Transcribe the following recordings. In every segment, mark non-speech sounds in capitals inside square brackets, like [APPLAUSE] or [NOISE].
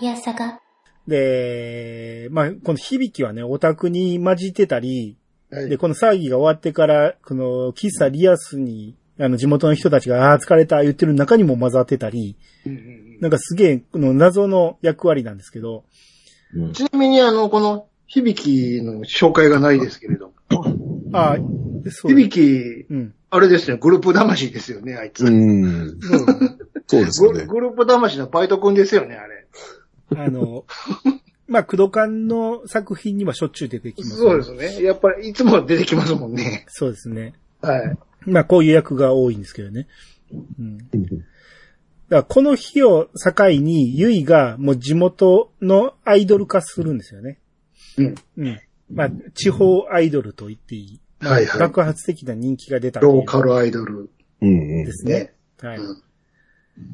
いやさが。で、まあ、この響きはね、オタクに混じってたり、はいで、この騒ぎが終わってから、この、喫茶リアスに、あの、地元の人たちが、ああー、疲れた、言ってる中にも混ざってたり、うんうんうんなんかすげえ、この謎の役割なんですけど、うんちなみに、あの、この、響きの紹介がないですけれども。ああ、そう。響き、うん。あれですね、グループ魂ですよね、あいつ。うん。そうですよね。グルグループ魂のバイト君ですよね、あれ。あの、[LAUGHS] まあ、クドカンの作品にはしょっちゅう出てきます、そうですね。やっぱり、いつも出てきますもんね。そうですね。はい。まあ、こういう役が多いんですけどね。うん。だからこの日を境に、ユイがもう地元のアイドル化するんですよね。うん。うん。まあ、地方アイドルと言っていい。はいはい。爆発的な人気が出たローカルアイドルうんうんで。すね。ね。はい。うん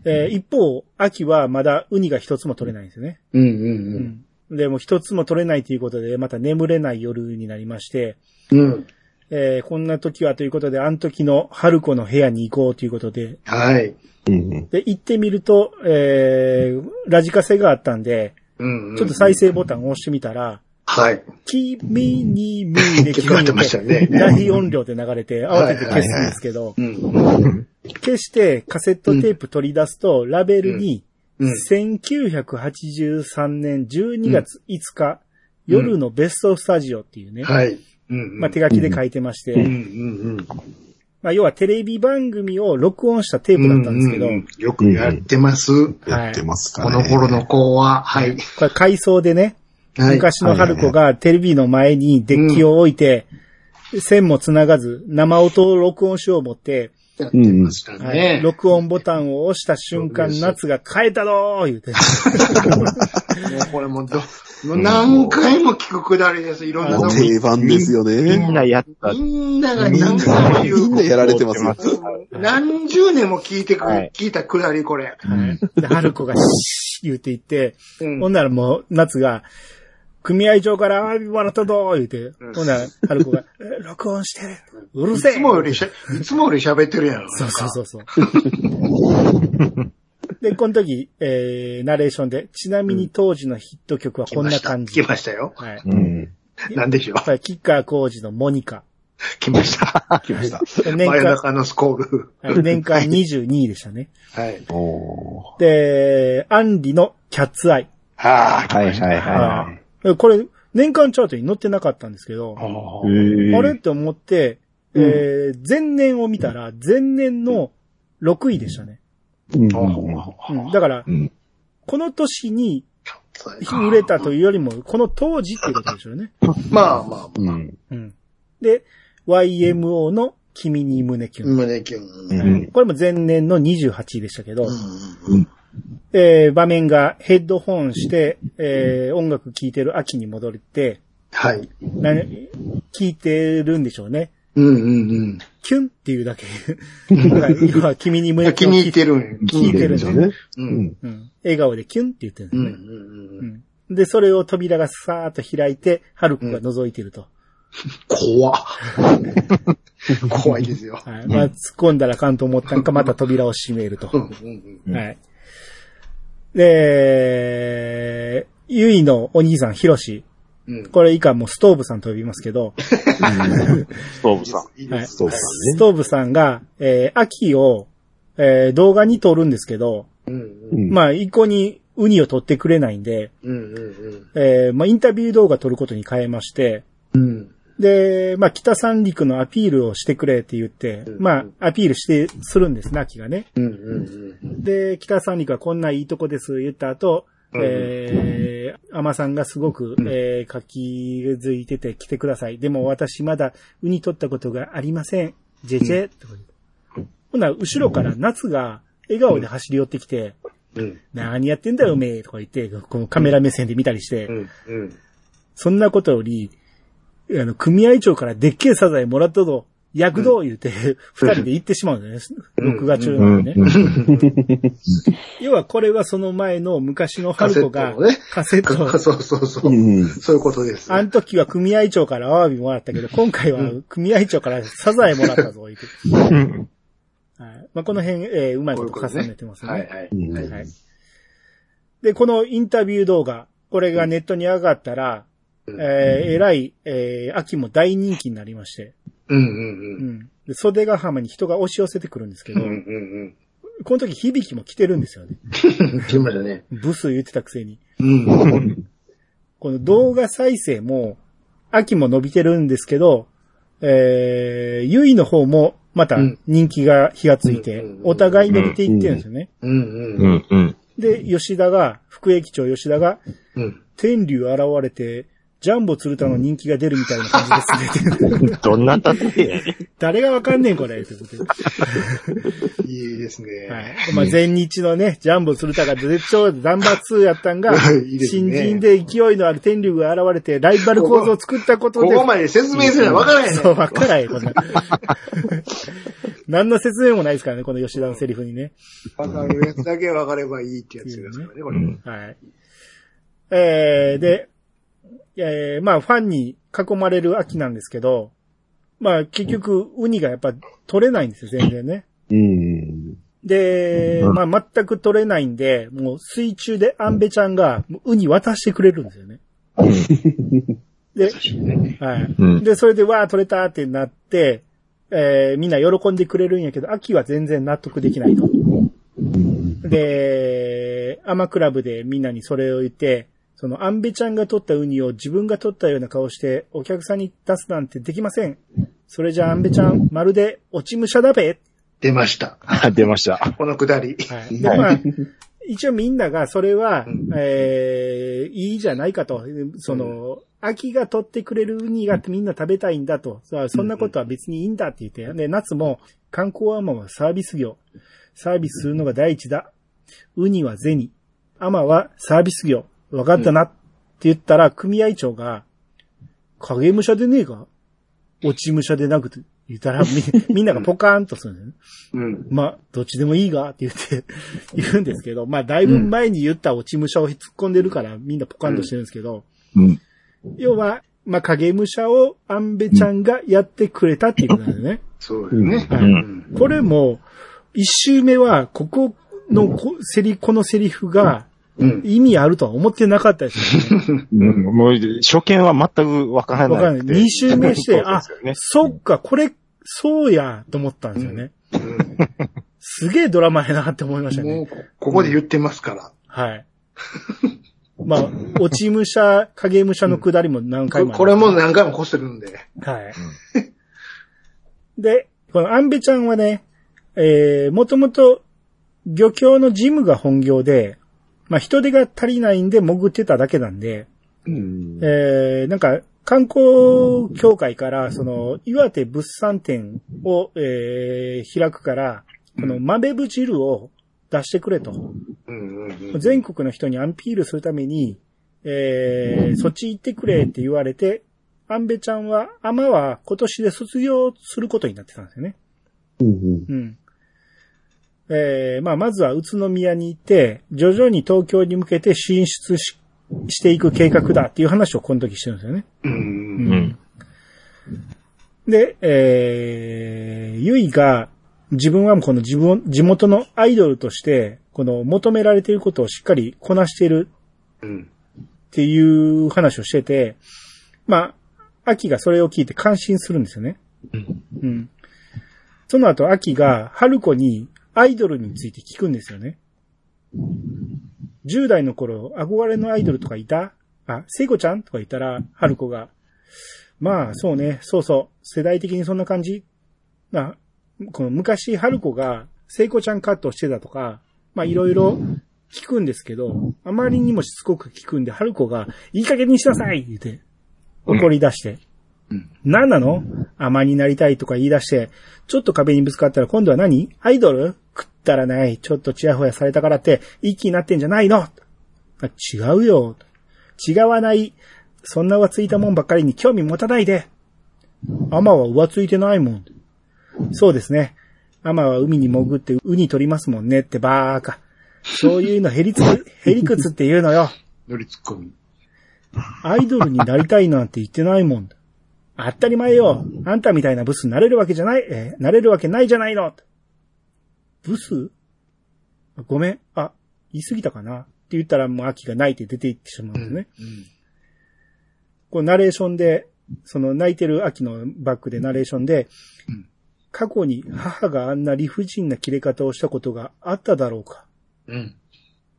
えー一方、秋はまだウニが一つも取れないんですよね。うんううんん。で、もう一つも取れないということで、また眠れない夜になりまして、うん。うん。えーこんな時はということで、あの時の春子の部屋に行こうということで、はい。うんうん。で、行ってみると、えー、ラジカセがあったんで、うんうん。ちょっと再生ボタンを押してみたら、はい。君に見で聞こえてましたね [LAUGHS] 大音量で流れて、慌てて消すんですけど、うん。[LAUGHS] 消してカセットテープ取り出すと、ラベルに、うん。1983年12月5日、夜のベストスタジオっていうね、はい。うん。まあ、手書きで書いてまして、うんうんうん。まあ、要はテレビ番組を録音したテープだったんですけど、うんうんよくやってます。やってますかこね。の頃の子は、はい。これ回想でね、はい昔の春子がテレビの前にデッキを置いて、線も繋がず、生音を録音しよう思って、やってましたはいね。録音ボタンを押した瞬間、夏が変えたぞー言うて。[LAUGHS] もうこれもど、もう何回も聞くくだりです。いろんな定番ですよみんね。なやった。みんなが何回もな、言う。みんなやられてます。何十年も聞いてく、はい聞いたくだり、これ。で、春子がシー言うて言って、うんほんならもう、夏が、組合長からアワビもらったぞー言うて、うんほんなら、春子が、[LAUGHS] え録音して、うるせえいつもよりしゃ、いつもより喋ってるやん。そうそうそうそう。で、この時、えー、ナレーションで、ちなみに当時のヒット曲はこんな感じ。来ましたよ。はい。うん。なんでしょう？これ、キッカー工事のモニカ。来ました。来ました。年間、真夜中のスコール。はい年間22位でしたね。はい。で、アンリのキャッツアイ。ははいはいははいこれ、年間チャートに載ってなかったんですけど、あ。れって思って、えー前年を見たら、前年の6位でしたね。うんうん、だから、うんこの年に売れたというよりも、この当時っていうことでしょうね。[LAUGHS] まあまあ、うん。うん。で、YMO の君に胸キュン。胸キュン。うん。これも前年の28位でしたけど、うんえー場面がヘッドホンして、えー音楽聴いてる秋に戻って、はい。な聞いてるんでしょうね。うんうんうん。キュンっていうだけ。だから要は君に胸キュンを気に入ってるん聞いてるんですよね。ね。う。うんん。うん。笑顔でキュンって言ってるんですね。うんうんうん。うん。で、それを扉がさーっと開いて、ハルクが覗いてると。怖っ怖いですよ。はい。まあ、突っ込んだらあかんと思ったんか、また扉を閉めると。うんうんうんはい。で、ゆいのお兄さん、ひろし。うん。これ以下もうストーブさんと呼びますけど、ストーブさん。いいです。はいそうですストーブさんが、えー、秋を、えー、動画に撮るんですけど、うんううんん。まあ、一向にウニを撮ってくれないんで、うんうんえー、まあ、インタビュー動画撮ることに変えまして、うん。で、まあ、北三陸のアピールをしてくれって言って、うんまあ、アピールして、するんですね、秋がね。うんうんで、北三陸はこんないいとこです、言った後、うんえー、アマさんがすごく、うんえー、書きづいてて来てください。でも私まだウニ取ったことがありません。ジェジェ、とか言ってほな、後ろから夏が笑顔で走り寄ってきて、うん。何やってんだよ、おめえ、とか言って、このカメラ目線で見たりして、うんうん。そんなことより、あの、組合長からでっけえサザエもらったぞ、躍動言うて、[LAUGHS] 二人で行ってしまうんだよね。録画中なん。でね。[LAUGHS] 要はこれはその前の昔の春子がカセットをね。カセットを。[LAUGHS] そうそうそう。う。ん。そういうことです。あの時は組合長からアワビもらったけど、今回は組合長からサザエもらったぞ、言うて。はい。まあ、この辺、えーうまいこと重ねてますね。はいで、このインタビュー動画、これがネットに上がったら、うんえー、えらい、えー、秋も大人気になりまして、うんうんうん。で袖ヶ浜に人が押し寄せてくるんですけど、うん。うんうんこの時響きも来てるんですよね。うん。来ましたね。ブス言ってたくせに。うん。この動画再生も、秋も伸びてるんですけど、えー、ゆいの方もまた人気が火がついてうん、お互い伸びていってるんですよね。うんううん。んうん。で、吉田が、副駅長吉田が、うん。天竜現れて、ジャンボ鶴田の人気が出るみたいな感じですね。[LAUGHS] どんな例えやね誰がわかんねん、これ。ってことでいいですね。はい。まあ、前日のね、ジャンボ鶴田が絶頂ナンバー2やったんが、いいですね新人で勢いのある天竜が現れて、ライバル構造を作ったことで、ここまで説明すればわからへんねそう、わからへん、こんな。何の説明もないですからね、この吉田のセリフにね。わかるやつだけわかればいいってやつですからね、これ。うん。はい。えー、で、えー、まあ、ファンに囲まれる秋なんですけど、まあ、結局、ウニがやっぱ取れないんですよ、全然ね。うん。で、うんまあ、全く取れないんで、もう水中でアンベちゃんが、ウニ渡してくれるんですよね。で、はい。うん。で、それで、わー、取れたってなって、えー、みんな喜んでくれるんやけど、秋は全然納得できないと。で、アマクラブでみんなにそれを言って、そのアンベちゃんが取ったウニを自分が取ったような顔してお客さんに出すなんてできません。それじゃあアンベちゃん、まるで落ち武者だべ。出ました。あ [LAUGHS] 出ました。このくだり。はい。で、まあ、一応みんながそれはうん、えー、いいじゃないかと。その、秋が取ってくれるウニがみんな食べたいんだと。さあそんなことは別にいいんだって言って。で、夏も観光アマはサービス業。サービスするのが第一だ。ウニは銭。アマはサービス業。わかったなって言ったら、組合長が、影武者でねえか？落ち武者でなくて、言ったらみ、[LAUGHS] みんながポカーンとするんだよね。うん。まあ、どっちでもいいがって言って、言うんですけど、まあ、だいぶ前に言った落ち武者を突っ込んでるから、みんなポカンとしてるんですけど、うん。要は、まあ、影武者をアンベちゃんがやってくれたっていうことなんですね。そうですね。ううんこれも、一周目は、ここのこセリ、このセリフがうん。意味あるとは思ってなかったですよね。うんもう、初見は全くわからない。わかんない。二周目して、[LAUGHS] あそっか、これ、そうや、と思ったんですよね。うんすげえドラマやなって思いましたね。もう、ここで言ってますから。はい。まあ、落ち武者、影武者の下りも何回もここれも何回もこするんで。はい。[LAUGHS] で、このアンベちゃんはね、えー、もともと漁協の事務が本業で、まあ人手が足りないんで潜ってただけなんで、うん。えー、なんか観光協会から、その、岩手物産展を、えー、開くから、この豆ぶ汁を出してくれと。全国の人にアンピールするために、えー、そっち行ってくれって言われて、アンベちゃんは、アマは今年で卒業することになってたんですよね。うん。うん。えー、まあ、まずは宇都宮に行って、徐々に東京に向けて進出ししていく計画だっていう話をこの時してるんですよね。うんううんん。で、えー、ゆいが、自分はこの自分、地元のアイドルとして、この求められていることをしっかりこなしているうん。っていう話をしてて、まあ、秋がそれを聞いて感心するんですよね。うん。その後、秋が春子にアイドルについて聞くんですよね。10代の頃、憧れのアイドルとかいた？あ、聖子ちゃんとか言ったら、春子が、まあ、そうね、そうそう、世代的にそんな感じ。まあ、この昔、春子が聖子ちゃんカットしてたとか、まあ、いろいろ聞くんですけど、あまりにもしつこく聞くんで、春子が、いい加減にしなさいって言って、怒り出して。うん何なの？甘になりたいとか言い出して、ちょっと壁にぶつかったら今度は何？アイドル？食ったらない。ちょっとチヤホヤされたからって、一気になってんじゃないの？あ違うよ。違わない。そんな浮ついたもんばっかりに興味持たないで。アマは浮ついてないもん。そうですね。アマは海に潜ってウニ取りますもんねってばーか。そういうのヘリつく、ヘリクツって言うのよ。乗りツッコミ。アイドルになりたいなんて言ってないもん。当たり前よ。あんたみたいなブスになれるわけじゃない、えーなれるわけないじゃないの。ブス？ごめん。あ、言い過ぎたかなって言ったらもう秋が泣いて出て行ってしまうんですね。こうナレーションで、その泣いてる秋のバックでナレーションで、うん過去に母があんな理不尽な切れ方をしたことがあっただろうか。うん。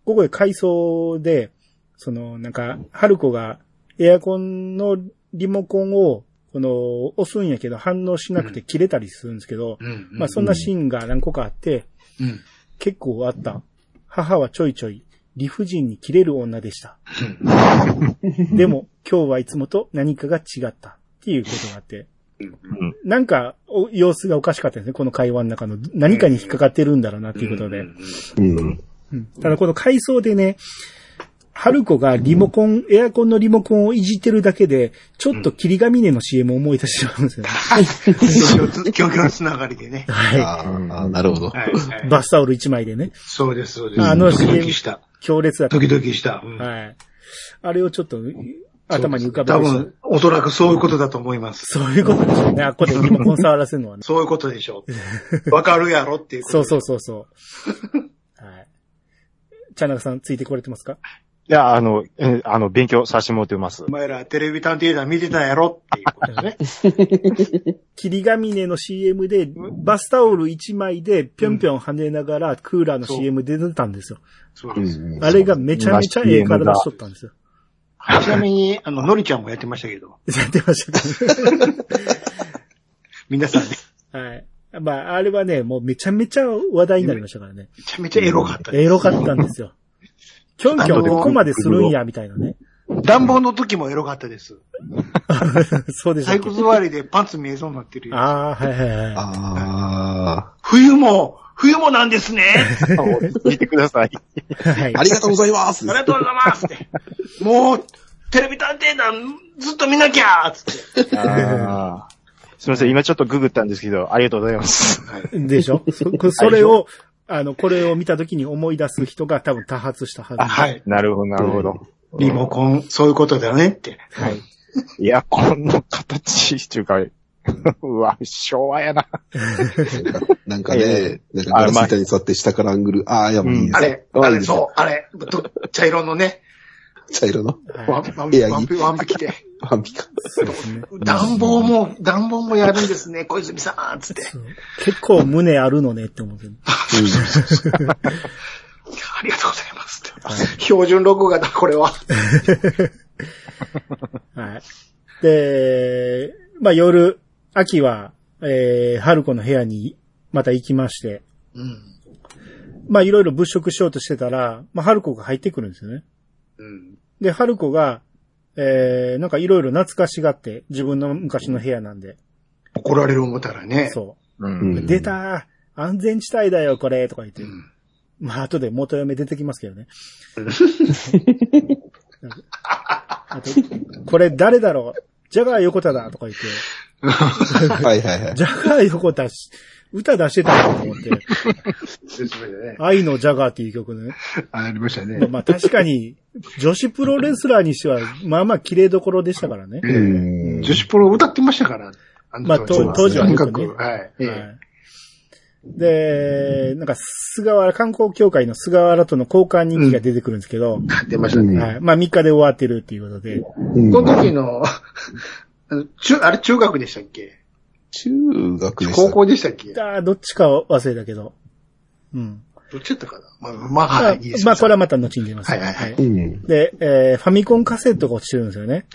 ここで回想で、その、なんか、春子がエアコンのリモコンを、この、押すんやけど反応しなくて切れたりするんですけど、うん。まあそんなシーンが何個かあって、うん。結構あった。母はちょいちょい理不尽に切れる女でした。でも今日はいつもと何かが違った。っていうことがあって、なんかお様子がおかしかったですね、この会話の中の。何かに引っかかってるんだろうなっていうことで。ただこの回想でね、春子がリモコン、エアコンのリモコンをいじってるだけで、ちょっと霧ヶ峰の CM を思い出してしまうんですよね。教教のつながりでね。はああ、なるほど。はい。はいい。バスタオル1枚でね、そうです、そうです。あのドキ CM ドキした。強烈だったド。キドキした。うんはい。あれをちょっと頭に浮かべて多分、おそらくそういうことだと思います。そういうことでしょうね。あっこでリモコン触らせるのはね。そういうことでしょう。わかるやろっていうこと。そうそうそうそう。はい。茶中さん、ついてこれてますか？いや、あの、えあの、勉強させてもらってますお。前らテレビ探偵団見てたやろ？っていうことですね。[LAUGHS] 霧ヶ峰の CM で、バスタオル1枚でぴょんぴょん跳ねながら、クーラーの CM 出てたんですよ。そうです。うん。あれがめちゃめちゃええ体しとったんですよ。ちなみに、あの、のりちゃんもやってましたけど、やってましたね。[LAUGHS] 皆さんね、はい。まあ、あれはね、もうめちゃめちゃ話題になりましたからね。めちゃめちゃエロかったです。エロかったんですよ。キョンキョンここまでするんや、みたいなね。暖房の時もエロかったです。[LAUGHS] そうでしたっけ体育座りでパンツ見えそうになってるよ。ああ、はいはいはい。あ冬も、冬もなんですね。見てください。はいあ、ありがとうございますありがとうございますって。もう、テレビ探偵団ずっと見なきゃつって。あーすみません、今ちょっとググったんですけど、ありがとうございます。はい。でしょ？そそれを、あの、これを見たときに思い出す人が多分多発したはず。あはい。なるほど、なるほど。リモコン、そういうことだよねって。はい。いや、この形っていうか、[LAUGHS] うわ、昭和やな。[LAUGHS] なんかね、なんかガラス板に座って下からアングル、ああ、やばいいですあれ、あれ、そう、あれ、ど茶色のね、茶色の？ワはいンワンワンピワンピ着て。ワンピカ。そうですね。暖房も、暖房もやるんですね、小泉さん、つって。結構胸あるのねって思ってる。[LAUGHS] ありがとうございますって。標準録画だ、これは。[LAUGHS] はい。で、まあ夜、秋は、えー、春子の部屋にまた行きまして、うん。まあいろいろ物色しようとしてたら、まあ春子が入ってくるんですよね。うん。で、春子が、えー、なんかいろいろ懐かしがって、自分の昔の部屋なんで、怒られる思ったらね。そうう。ん。出たー安全地帯だよ、これとか言って。んまあ、後で元嫁出てきますけどね。[LAUGHS] あとこれ誰だろう？ジャガー横田だとか言って、[LAUGHS] はいはいはい。ジャガー横田し、歌出してたのと思って。[LAUGHS] 愛のジャガーっていう曲ね。ありましたね。まあ確かに、女子プロレスラーにしては、まあまあ綺麗どころでしたからね。女子プロ歌ってましたから。あのまあ当当時はとにかく、よくねはい。ええはいで、なんか、菅原、観光協会の菅原との交換日記が出てくるんですけど、出ましたね。はい。まあ3日で終わってるっていうことで、うんこの時の、[LAUGHS] あの中、あれ中学でしたっけ？中学でした。高校でしたっけ？あーどっちか忘れたけど、うん。どっちだったかな？まあ、まあ、まあはい、いいです。まあこれはまた後に出ます。はいはいはいうん。で、えーファミコンカセットが落ちてるんですよね。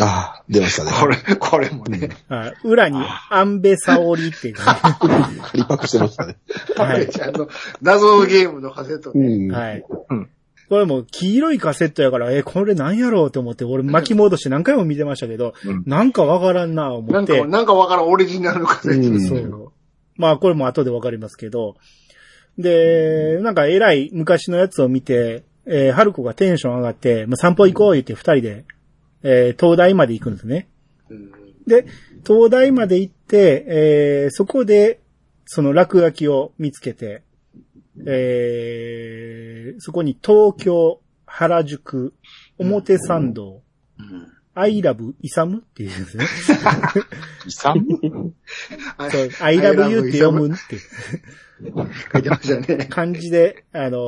ああ、出ましたね。これ、これもね。はい裏に、アンベサオリっていうか [LAUGHS] 仮パクしてましたね。[LAUGHS] はいちゃんと、謎ゲームのカセットうね。ん。ね。はい。うんこれもう黄色いカセットやから、えーこれなんやろうと思って、俺巻き戻して何回も見てましたけど、うんなんかわからんな思って。なんか、なんかわからんオリジナルのカセットうんですう。まあこれも後でわかりますけど、で、なんか偉い昔のやつを見て、えー、春子がテンション上がって、まあ、散歩行こう言って二人で、えー、東大まで行くんですね。うんで、東大まで行って、えー、そこで、その落書きを見つけて、えー、そこに東京、原宿、表参道、うん I love イサムって言うんですね。イサム？そう I love you って読むって。書いてましたね。漢字で、あの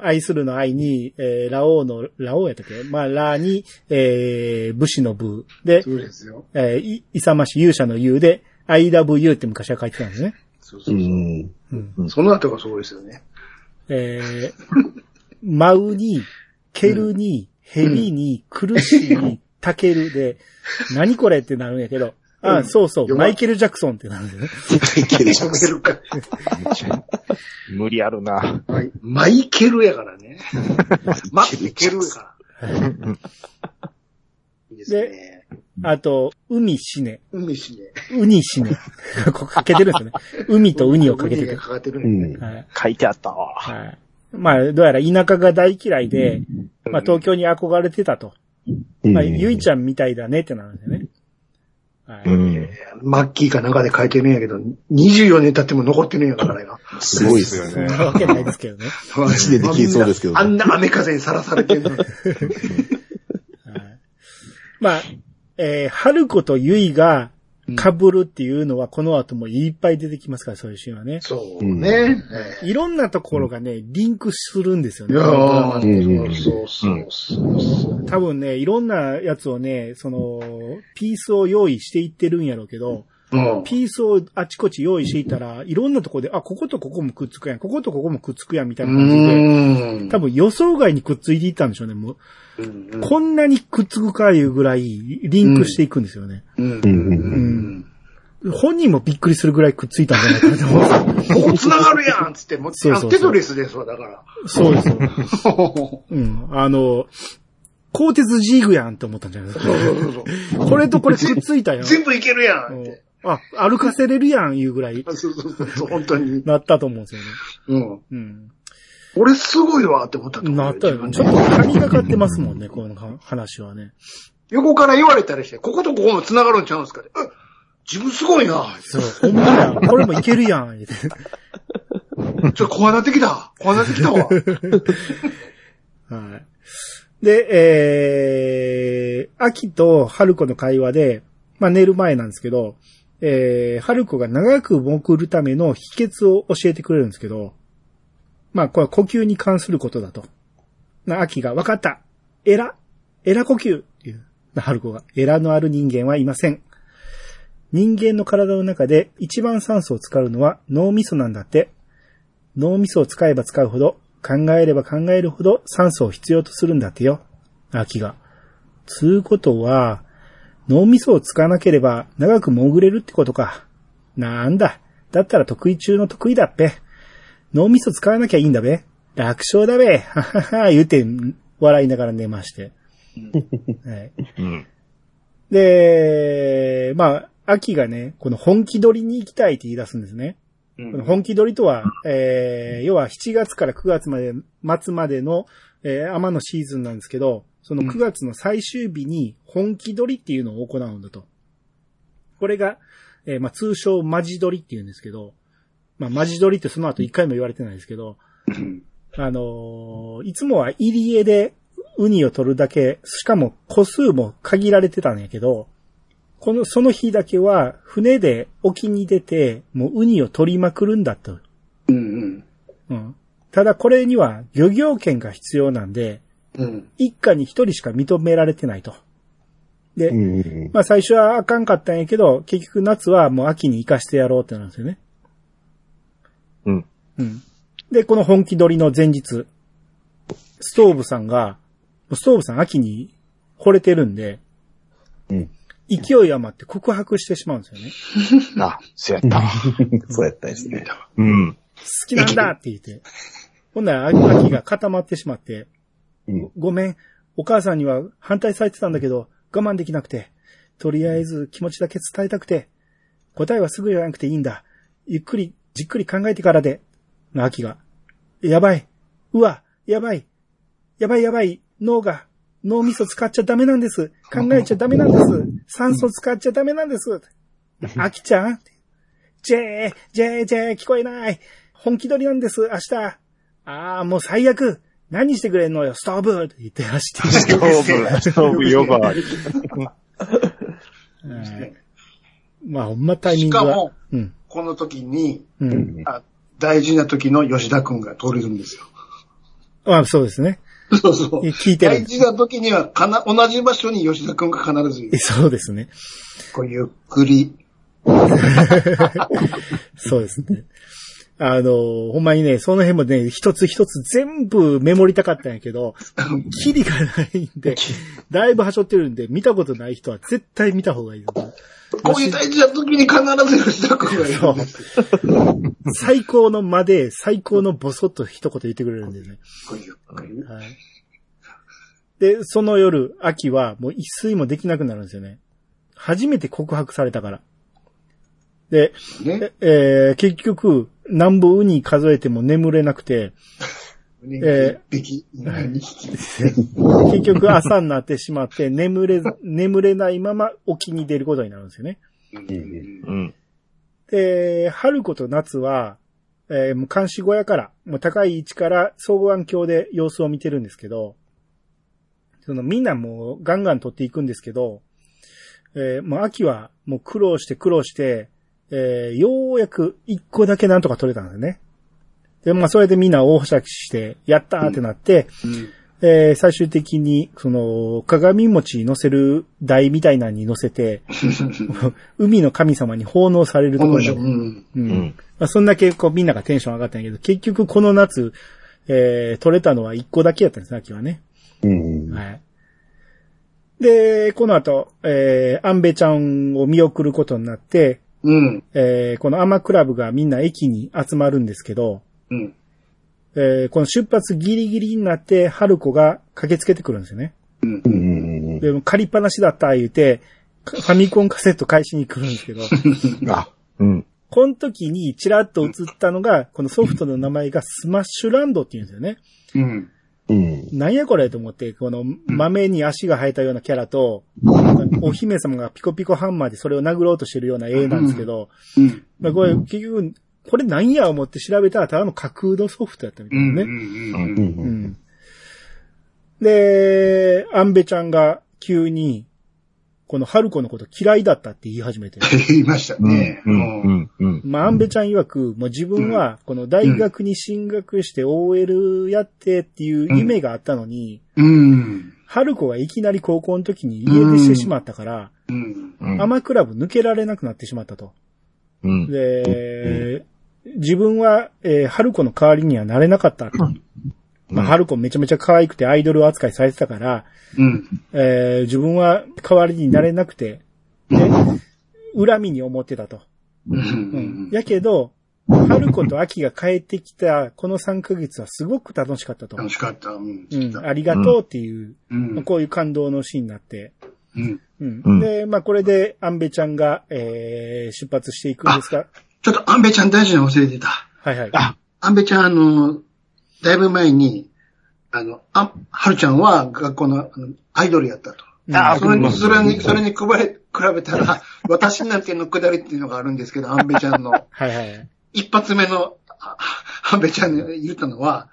ー愛するの愛に、えー、ラオウの、ラオウやったっけ？まあ、ラに、えー、武士の武でそ、うですよ。えー、い、勇まし勇者の勇で、I love you って昔は書いてたんですね。そうそううそう。ん。その後がそうですよね。えー、舞うに、蹴るに、蛇に、苦しいに、たけるで、[LAUGHS] 何これってなるんやけど、あ、うんそうそう、マイケル・ジャクソンってなるんだよね。マイケルか。無理あるな。はいマイケルやからね。[LAUGHS] マイケルやから。いいですね。あと、海死ね、海しね。ウニ死ね。ここ [LAUGHS] かけてるんですよね。海とウニをかけてて海が。かかってるうんん。はい。書いてあったわ。はい。まあ、どうやら田舎が大嫌いで、まあ東京に憧れてたと。まあ、ゆいちゃんみたいだねってなるんですよね。はい。うん。マッキーかなんかで書いてるんやけど、24年経っても残ってるんやからな。すごいですよね。そんなわけないですけどね。一年で消えそうですけどねあんなあんな雨風にさらされてるのに。[LAUGHS] はいまあ、えー、春子とゆいが被るっていうのはこの後もいっぱい出てきますから、そういうシーンはね。そうね。えいろんなところがね、リンクするんですよね。そうそうそう。多分ね、いろんなやつをね、その、ピースを用意していってるんやろうけど、うん。ピースをあちこち用意していたら、いろんなところで、あ、こことここもくっつくやん、こことここもくっつくやん、みたいな感じで、うん。多分予想外にくっついていったんでしょうね、もう。うんこんなにくっつくかいうぐらい、リンクしていくんですよね。本人もびっくりするぐらいくっついたんじゃないかなと思う。ここ繋がるやんつって、もう、そうそうそうテトリスですわ、だから。そうですよ。うん。あの、鋼鉄ジーグやんって思ったんじゃない？ですそうそうそうか。これとこれくっついたやん。全部いけるやんって。あ、歩かせれるやん、いうぐらいそうそうそうそう、本当に。なったと思うんですよね。うん。うん。俺すごいわって思ったと思うなったよ。ちょっと神がかってますもんね、この話はね。横から言われたりして、こことここも繋がるんちゃうんすかって。え自分すごいな。そう、ほんまや。これもいけるやん、ちょっと怖なってきた。怖なってきたわ。[LAUGHS] はい。で、えー、秋と春子の会話で、まあ寝る前なんですけど、えー、春子が長く潜るための秘訣を教えてくれるんですけど、まあこれは呼吸に関することだと。な、秋が、わかったエラエラ呼吸っていう。な春子が、エラのある人間はいません。人間の体の中で一番酸素を使うのは脳みそなんだって。脳みそを使えば使うほど、考えれば考えるほど酸素を必要とするんだってよ。秋が。つうことは、脳みそを使わなければ長く潜れるってことか。なんだ。だったら得意中の得意だっぺ。脳みそ使わなきゃいいんだべ。楽勝だべ。ははは、言うて、笑いながら寝まして。はい、うん。で、まあ、秋がね、この本気取りに行きたいって言い出すんですね。この本気取りとは、えー、要は7月から9月まで、末までの、えー、天のシーズンなんですけど、その9月の最終日に本気取りっていうのを行うんだと。これが、えー、まあ通称マジ取りって言うんですけど、まあマジ取りってその後一回も言われてないですけど、あのーいつもは入り江でウニを取るだけ、しかも個数も限られてたんやけど、この、その日だけは船で沖に出て、もうウニを取りまくるんだと。うんうん。うん。ただこれには漁業権が必要なんで、うん。一家に一人しか認められてないと。で、うん。まあ最初はあかんかったんやけど、結局夏はもう秋に行かしてやろうってなるんですよね。うん。うん。で、この本気取りの前日、ストーブさんが、ストーブさん秋に惚れてるんで、うん。勢い余って告白してしまうんですよね。[LAUGHS] あ、そうやったわ。[LAUGHS] そうやったんですね。うん。好きなんだって言って。ほんなら秋が固まってしまって、うん。ごめん、お母さんには反対されてたんだけど、我慢できなくて、とりあえず気持ちだけ伝えたくて、答えはすぐじゃなくていいんだ。ゆっくり、じっくり考えてからで、の秋が。やばい。うわ、やばい。やばいやばい。脳が、脳みそ使っちゃダメなんです。考えちゃダメなんです。[LAUGHS] 酸素使っちゃダメなんです。秋ちゃんジェー、ジェー、ジェー、聞こえない。本気取りなんです、明日。ああ、もう最悪。何してくれんのよ、ストーブって言って走ってストーブ、ストーブ呼ばわり。[LAUGHS] はいまあ、ほんまタイミングは。しかも、うん。この時に、うん。あ大事な時の吉田くんが通れるんですよ。まあ、そうですね。そうそう。聞いてる大事な時にはかな、同じ場所に吉田くんが必ずいる。そうですね。こうゆっくり。[LAUGHS] そうですね。あの、ほんまにね、その辺もね、一つ一つ全部メモりたかったんやけど、キリがないんで、[LAUGHS] だいぶはしょってるんで、見たことない人は絶対見た方がいいよ。こういう大事な時に必ず吉田くんがいるんです。最高の間で、最高のボソッと一言言ってくれるんでね。こうゆっくり。はい。で、その夜、秋はもう一睡もできなくなるんですよね。初めて告白されたから。で、ね。えー結局、南部ウニ数えても眠れなくて、え一匹、二匹。結局朝になってしまって、眠れ、眠れないまま沖に出ることになるんですよね。うん。で、春子と夏は、えーもう監視小屋から、もう高い位置から双眼鏡で様子を見てるんですけど、そのみんなもうガンガン撮っていくんですけど、えーもう秋はもう苦労して苦労して、えーようやく一個だけなんとか撮れたんですよね。で、まあそれでみんな大はしゃぎして、やったーってなって、えー最終的に、その、鏡餅乗せる台みたいなのに乗せて、[LAUGHS] 海の神様に奉納されるところまでこの人、うん。う。うんん。まあ、そんだけこうみんながテンション上がったんやけど、結局この夏、えー、取れたのは一個だけやったんですね、秋はね。うん。はい。で、この後、えー、アンベちゃんを見送ることになって、うん。えー、このアマクラブがみんな駅に集まるんですけど、うん。えー、この出発ギリギリになって、春子が駆けつけてくるんですよね。うん。うん。でも借りっぱなしだった言うて、ファミコンカセット返しに来るんですけど、[LAUGHS] あ、うん。この時にチラッと映ったのが、このソフトの名前がスマッシュランドって言うんですよね。うん。うん。なんやこれと思って、この豆に足が生えたようなキャラと、お姫様がピコピコハンマーでそれを殴ろうとしてるような絵なんですけど、うん。まあこれ結局、これなんや思って調べたらただの架空のソフトやったみたいうん。なね。うん。う。うんん。で、アンベちゃんが急に、この春子のこと嫌いだったって言い始めて。[LAUGHS] 言いましたね。まあ、アンベちゃん曰く、もう自分は、この大学に進学して OL やってっていう夢があったのに、うん。春子がいきなり高校の時に家出してしまったから、うん。うん。アマクラブ抜けられなくなってしまったと。うん。で、自分は、えー春子の代わりにはなれなかった。まあ、春子めちゃめちゃ可愛くてアイドル扱いされてたから、うん。えー自分は代わりになれなくて、で、恨みに思ってたと。ううんん。やけど、春子と秋が帰ってきたこの3ヶ月はすごく楽しかったと。楽しかった。うん。うん、ありがとうっていう、うんまあこういう感動のシーンになって、うん。うんうんで、まあこれでアンベちゃんが、えー出発していくんですが、ちょっとアンベちゃん大事なの忘れてた。はいはい。あ、アンベちゃん、あの、だいぶ前に、あの、あ、はるちゃんは学校のアイドルやったと。うんあそれに、それに、それに比べ、たら、私なんてのくだりっていうのがあるんですけど、アンベちゃんの、[LAUGHS] はいはい。一発目の、あアンベちゃんに言ったのは、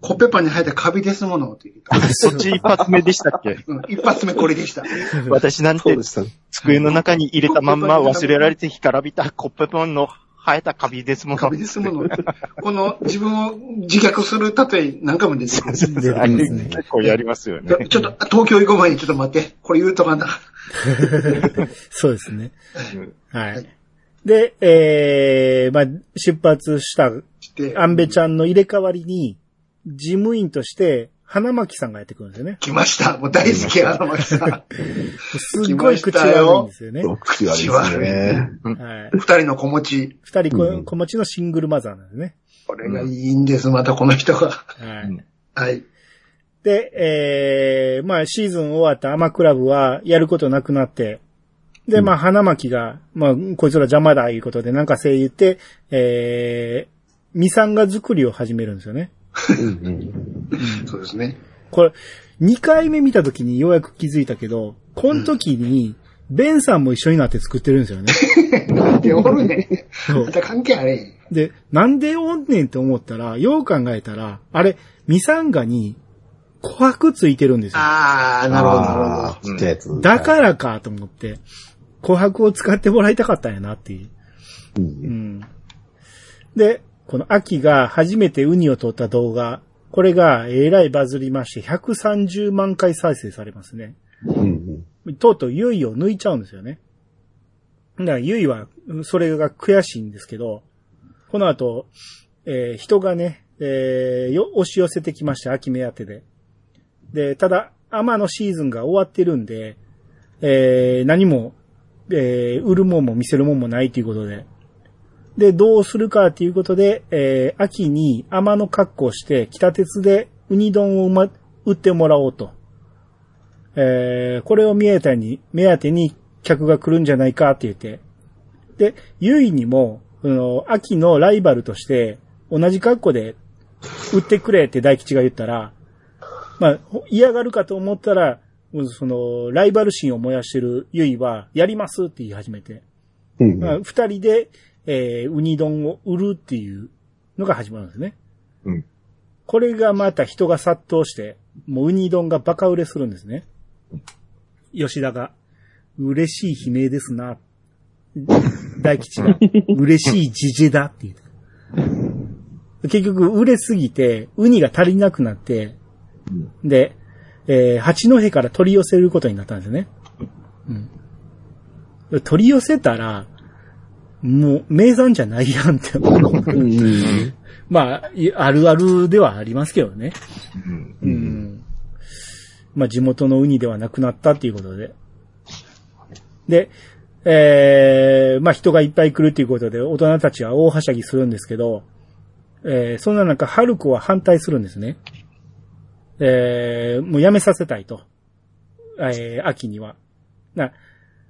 コッペパンに生えたカビですものって言った。そっち一発目でしたっけ？[LAUGHS] うん、一発目これでした。私なんて。机の中に入れたまんま忘れられて干からびたコッペパンの生えたカビですもの。カビですもの。この自分を自虐する例え何回も出てくる。結構やりますよね。ちょっと、東京行く前にちょっと待って。これ言うとかな。[LAUGHS] そうですね。ははいい。で、えー、まあ、出発したして、アンベちゃんの入れ替わりに、事務員として、花巻さんがやってくるんですよね。来ました。もう大好き、荒牧さん。すっごい口悪いんですよね。口悪いですね。はい。二人の子持ち。二人子持ちのシングルマザーなんですね。これがいいんです、またこの人が。はい。はい。で、えー、まあシーズン終わったアマクラブはやることなくなって、で、まあ花巻が、まあこいつら邪魔だいうことでなんかせい言って、えー、ミサンガ作りを始めるんですよね。そうですね。これ、2回目見た時にようやく気づいたけど、この時に、ベンさんも一緒になって作ってるんですよね。で、おるね。そうまた関係あれへん。で、なんでおんねんって思ったら、よう考えたら、あれ、ミサンガに琥珀ついてるんですよ。あー、なるほど、なるほあーちっちゃいやつ。だからかと思って、琥珀を使ってもらいたかったんやなっていう。う。うんん。で、この秋が初めてウニを撮った動画、これがえらいバズりまして、130万回再生されますね。うん。とうとうユイを抜いちゃうんですよね。だからユイは、それが悔しいんですけど、この後、えー人がね、えーよ、押し寄せてきました、秋目当てで。で、ただ、アマのシーズンが終わってるんで、えー何も、えー売るもんも見せるもんもないということで。で、どうするかっていうことで、えー秋にアマの格好をして、北鉄でウニ丼をうま売ってもらおうと。えーこれを目当てに、目当てに客が来るんじゃないかって言って。で、ユイにも、その、秋のライバルとして、同じ格好で売ってくれって大吉が言ったら、まあ、ほ嫌がるかと思ったら、その、ライバル心を燃やしてるユイは、やりますって言い始めて、うん。まあ二人で、えーウニ丼を売るっていうのが始まるんですね。うん。これがまた人が殺到して、もうウニ丼がバカ売れするんですね。吉田が、嬉しい悲鳴ですな。大吉が、嬉しいジジェだって言って。結局、売れすぎて、ウニが足りなくなって、で、えー八戸から取り寄せることになったんですよね。うん。取り寄せたら、もう、名産じゃないやんって思う。うん。まあ、いあるあるではありますけどね。うん。まあ、地元のウニではなくなったっていうことで。で、えー、まあ人がいっぱい来るっていうことで、大人たちは大はしゃぎするんですけど、えー、そんな中、春子は反対するんですね。えー、もうやめさせたいと。えー、秋には。な、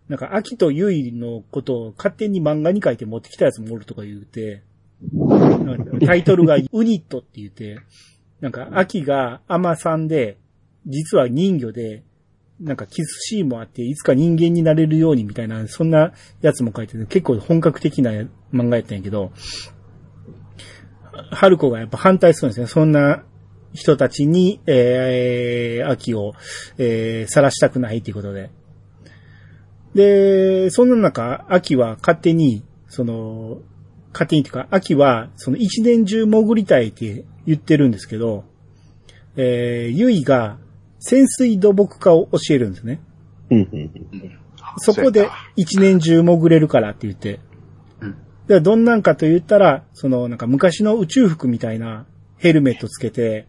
なんか、秋とゆいのことを勝手に漫画に書いて持ってきたやつもおるとか言うて、タイトルが [LAUGHS] ウニットって言って、なんか、秋がアマさんで、実は人魚で、なんかキスシーンもあって、いつか人間になれるようにみたいな、そんなやつも書いてて、結構本格的な漫画やったんやけど、春子がやっぱ反対するんですね。そんな人たちに、えー、秋を、えー、晒したくないということで。で、そんな中、秋は勝手に、その、勝手にというか、秋は、その一年中潜りたいって言ってるんですけど、えー、ゆいが潜水土木科を教えるんですね。うん。そこで一年中潜れるからって言って。でどんなんかと言ったら、そのなんか昔の宇宙服みたいなヘルメットつけて、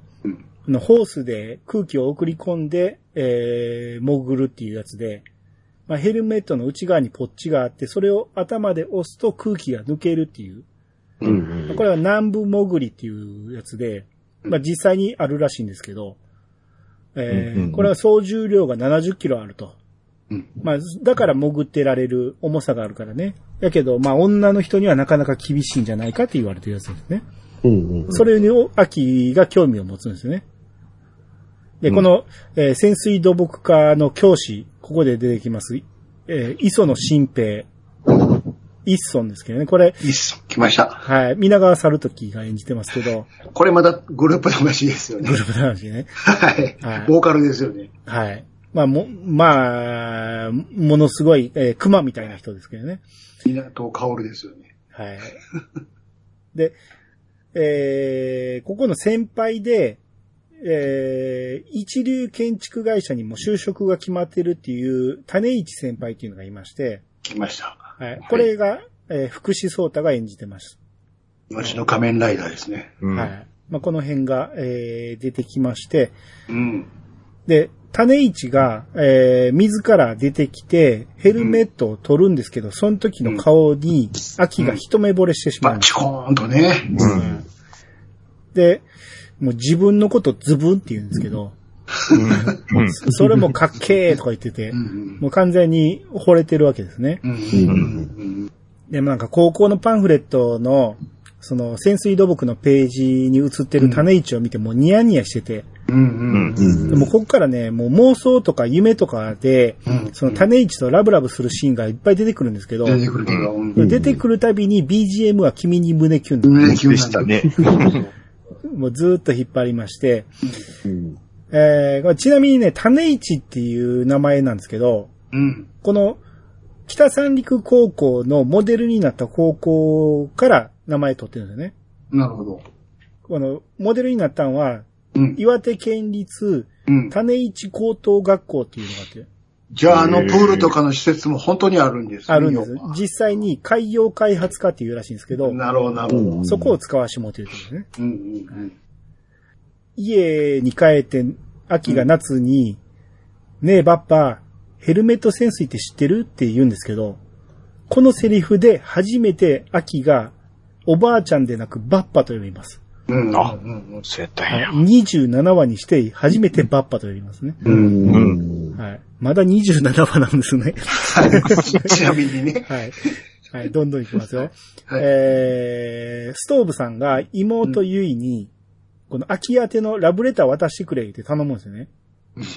あのホースで空気を送り込んで、えー、潜るっていうやつで、まあ、ヘルメットの内側にポッチがあって、それを頭で押すと空気が抜けるっていう。うん。これは南部潜りっていうやつで、まあ、実際にあるらしいんですけど、えこれは総重量が70キロあると。うんまあ、だから潜ってられる重さがあるからね。やけど、まあ、女の人にはなかなか厳しいんじゃないかって言われてるやつですね。うん。それに、秋が興味を持つんですよね。で、この、えー潜水土木科の教師、ここで出てきます。えー磯野新平。一村ですけどね。これ、いいっす。来ました。はい、皆川猿時が演じてますけど、これまたグループ魂ですよねグ。ループ話ね。はいはい。ボーカルですよね。はい。まあ、も、まあ、ものすごい、えー熊みたいな人ですけどね。港薫ですよね。はい。で、えー、ここの先輩で、えー、一流建築会社にも就職が決まってるっていう種市先輩っていうのがいまして、来ました。はい。これが、えー福士蒼太が演じてます。後の仮面ライダーですね。うん。はい。まあ、この辺が、えー出てきまして、うん。で、種市が、えー自ら出てきて、ヘルメットを取るんですけど、その時の顔に、秋が一目惚れしてしまうんです。バッチコーンとね。うんで、もう自分のことズブンって言うんですけど、うん。[LAUGHS] それもかっけーとか言っててう、ん。もう完全に惚れてるわけですね。でもなんか高校のパンフレットの、その潜水土木のページに写ってる種市を見てもうニヤニヤしてて。でもこっからね、もう妄想とか夢とかで、うんその種市とラブラブするシーンがいっぱい出てくるんですけど、出てくるけど。うん出てくるたびに BGM は君に胸キュン。胸キュンでしたね。[LAUGHS] もうずーっと引っ張りまして、うん。えーちなみにね、種市っていう名前なんですけど、うん。この北三陸高校のモデルになった高校から名前取ってるんですよね。なるほど。このモデルになったのは、うん。岩手県立うん。種市高等学校っていうのがあって、じゃあ、あの、プールとかの施設も本当にあるんですねあるんです。実際に海洋開発課っていうらしいんですけど、なるほど、なるほど。そこを使わしてもらってるってことね。うんうん家に帰って、秋が夏に、ねえ、バッパ、ヘルメット潜水って知ってる？って言うんですけど、このセリフで初めて秋が、おばあちゃんでなくバッパと呼びます。うん。うん。あうんうんそうやったんや。27話にして初めてバッパと呼びますね。うん。はい。まだ27話なんですね。はい。[LAUGHS] ちなみにね。はい。はい、どんどんいきますよ。はいえー、ストーブさんが妹ゆいに、この秋宛てのラブレター渡してくれって頼むんですよね。だか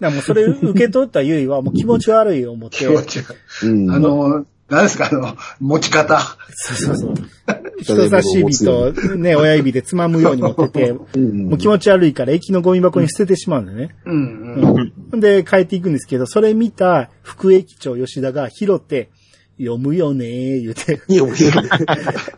らもうそれ受け取ったゆいはもう気持ち悪い思って気、持ちが。うん。あの、何ですか、あの、持ち方。そうそうそう。[LAUGHS] 人差し指とね、[LAUGHS] 親指でつまむように持ってて、うん、もう気持ち悪いから駅のゴミ箱に捨ててしまうんだよね。うんうん。で、帰っていくんですけど、それ見た副駅長吉田が拾って、読むよねー言うて、いや、もういや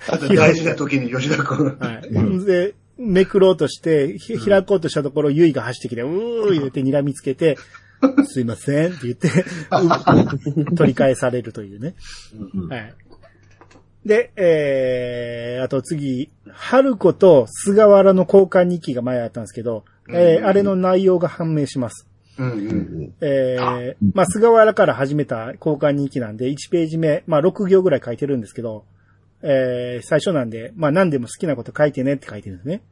あと大事な時に吉田君。はい。で、めくろうとして、ひ開こうとしたところ、ゆいが走ってきて、うー言うて睨みつけて、[LAUGHS] すいませんって言って、う [LAUGHS] 取り返されるというね。はい。で、えー、あと次、春子と菅原の交換日記が前あったんですけど、えーあれの内容が判明します。うんうん。えー、まあ、菅原から始めた交換日記なんで、1ページ目、まあ、6行ぐらい書いてるんですけど、えー、最初なんで、まあ、何でも好きなこと書いてねって書いてるんですね。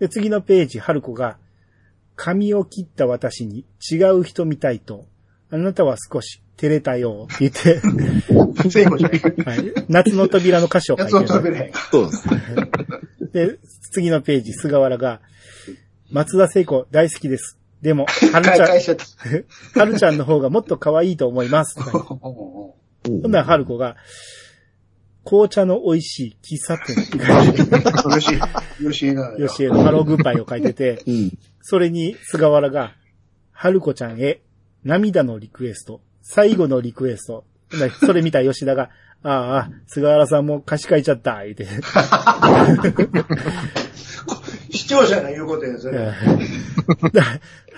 で、次のページ、春子が、髪を切った私に違う人みたいと、あなたは少し照れたよって言って。[LAUGHS] はい、夏の扉の歌詞を書いてる。そうですね。で、次のページ、菅原が、松田聖子大好きです。でも、春ちゃん、返しちゃった。[LAUGHS] 春ちゃんの方がもっと可愛いと思います。は [LAUGHS] いほんなら、春子が、紅茶の美味しい喫茶店って書いてよし、よしが。よしえのハローグッバイを書いてて、うん。それに菅原が、春子ちゃんへ涙のリクエスト、最後のリクエスト。それ見た吉田が、ああ、菅原さんも歌詞書いちゃった、言うて。視聴者が言うことや、それ。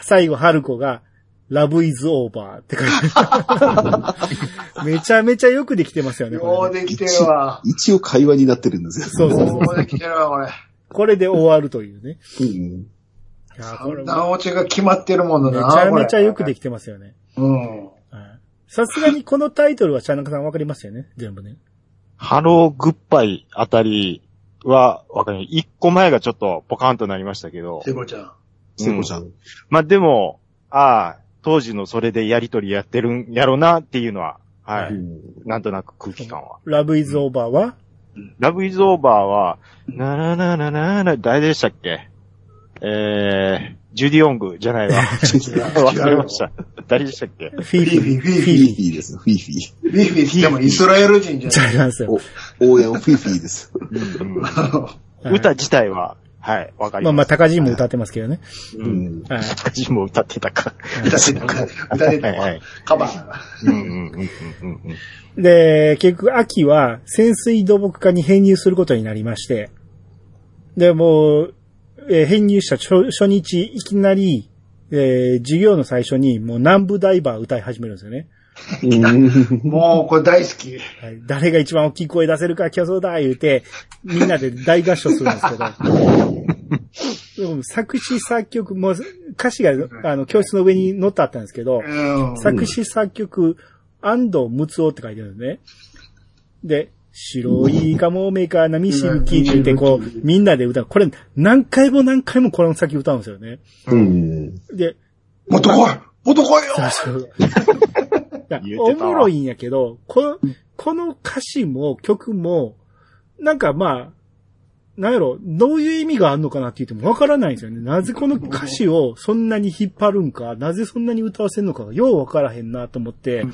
最後、春子が、ラブイズオーバーって書いてある。めちゃめちゃよくできてますよね、ようできてるわ。一応会話になってるんですよ。そうそうそう。ようできてるわ、これ。これで終わるというね。うん。いやこれちが決まってるものだな。ちゃめちゃよくでききてますよね。うん。はいさすがにこのタイトルはチャンナカさんわかりますよね全部ね。ハローグッバイあたりは、わかんない。一個前がちょっとポカンとなりましたけど。聖子ちゃん。聖子ちゃん。まあでも、ああ、当時のそれでやりとりやってるんやろなっていうのは、はい。うんなんとなく空気感は。ラブイズオーバーは？ラブイズオーバーは、なななななな、誰でしたっけ？えー、ジュディオングじゃないわ。[LAUGHS] 忘れました。誰でしたっけ？フィーフィー。フィーフィー、フィーフフィです。フィーフィー。ィー。フィーフィーってもイスラエル人じゃじゃない。あなんですよ。お応援フィーフィーです。歌自体は、はい、わかりまあまあ、ます。高人も歌ってますけどね。う。うんん。はい。私も歌ってたか。歌ってたか、歌ってたはいはいわ。カバーが。うんうんうんうんうんで、結局、秋は潜水土木科に編入することになりまして、で、もう、えー編入した初初日、いきなり、えー授業の最初に、もう南部ダイバー歌い始めるんですよね。もう、これ大好き。はい、誰が一番大きい声出せるか競争だ言うて、みんなで大合唱するんですけど。でも作詞作曲も、歌詞が、あの、教室の上に載ってあったんですけど、うん。作詞作曲、安藤睦夫って書いてあるんですね。で、白いカモメカなみしぶきって言って、こう、みんなで歌う。これ、何回も何回もこの先歌うんですよね。うん。で、もっと来いもっと来いよそうそう。おてたわ。もろいんやけど、この、この歌詞も曲も、なんかまあ、なんやろ、どういう意味があるのかなって言ってもわからないんですよね。なぜこの歌詞をそんなに引っ張るんか、なぜそんなに歌わせるのかがようわからへんなと思って、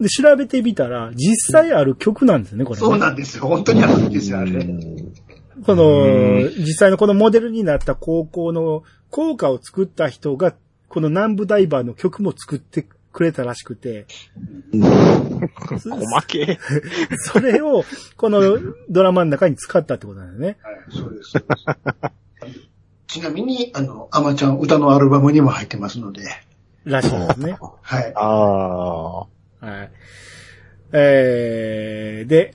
で、調べてみたら、実際ある曲なんですよね、これね、そうなんですよ。本当にあるんですよ、あれ。この、実際のこのモデルになった高校の校歌を作った人が、この南部ダイバーの曲も作ってくれたらしくて、[LAUGHS] おまけ。[LAUGHS] それを、このドラマの中に使ったってことなんだよね。はい、そうです。ちなみに、あの、アマちゃん歌のアルバムにも入ってますので、らしいですね。はい。ああ。はい。えー、で、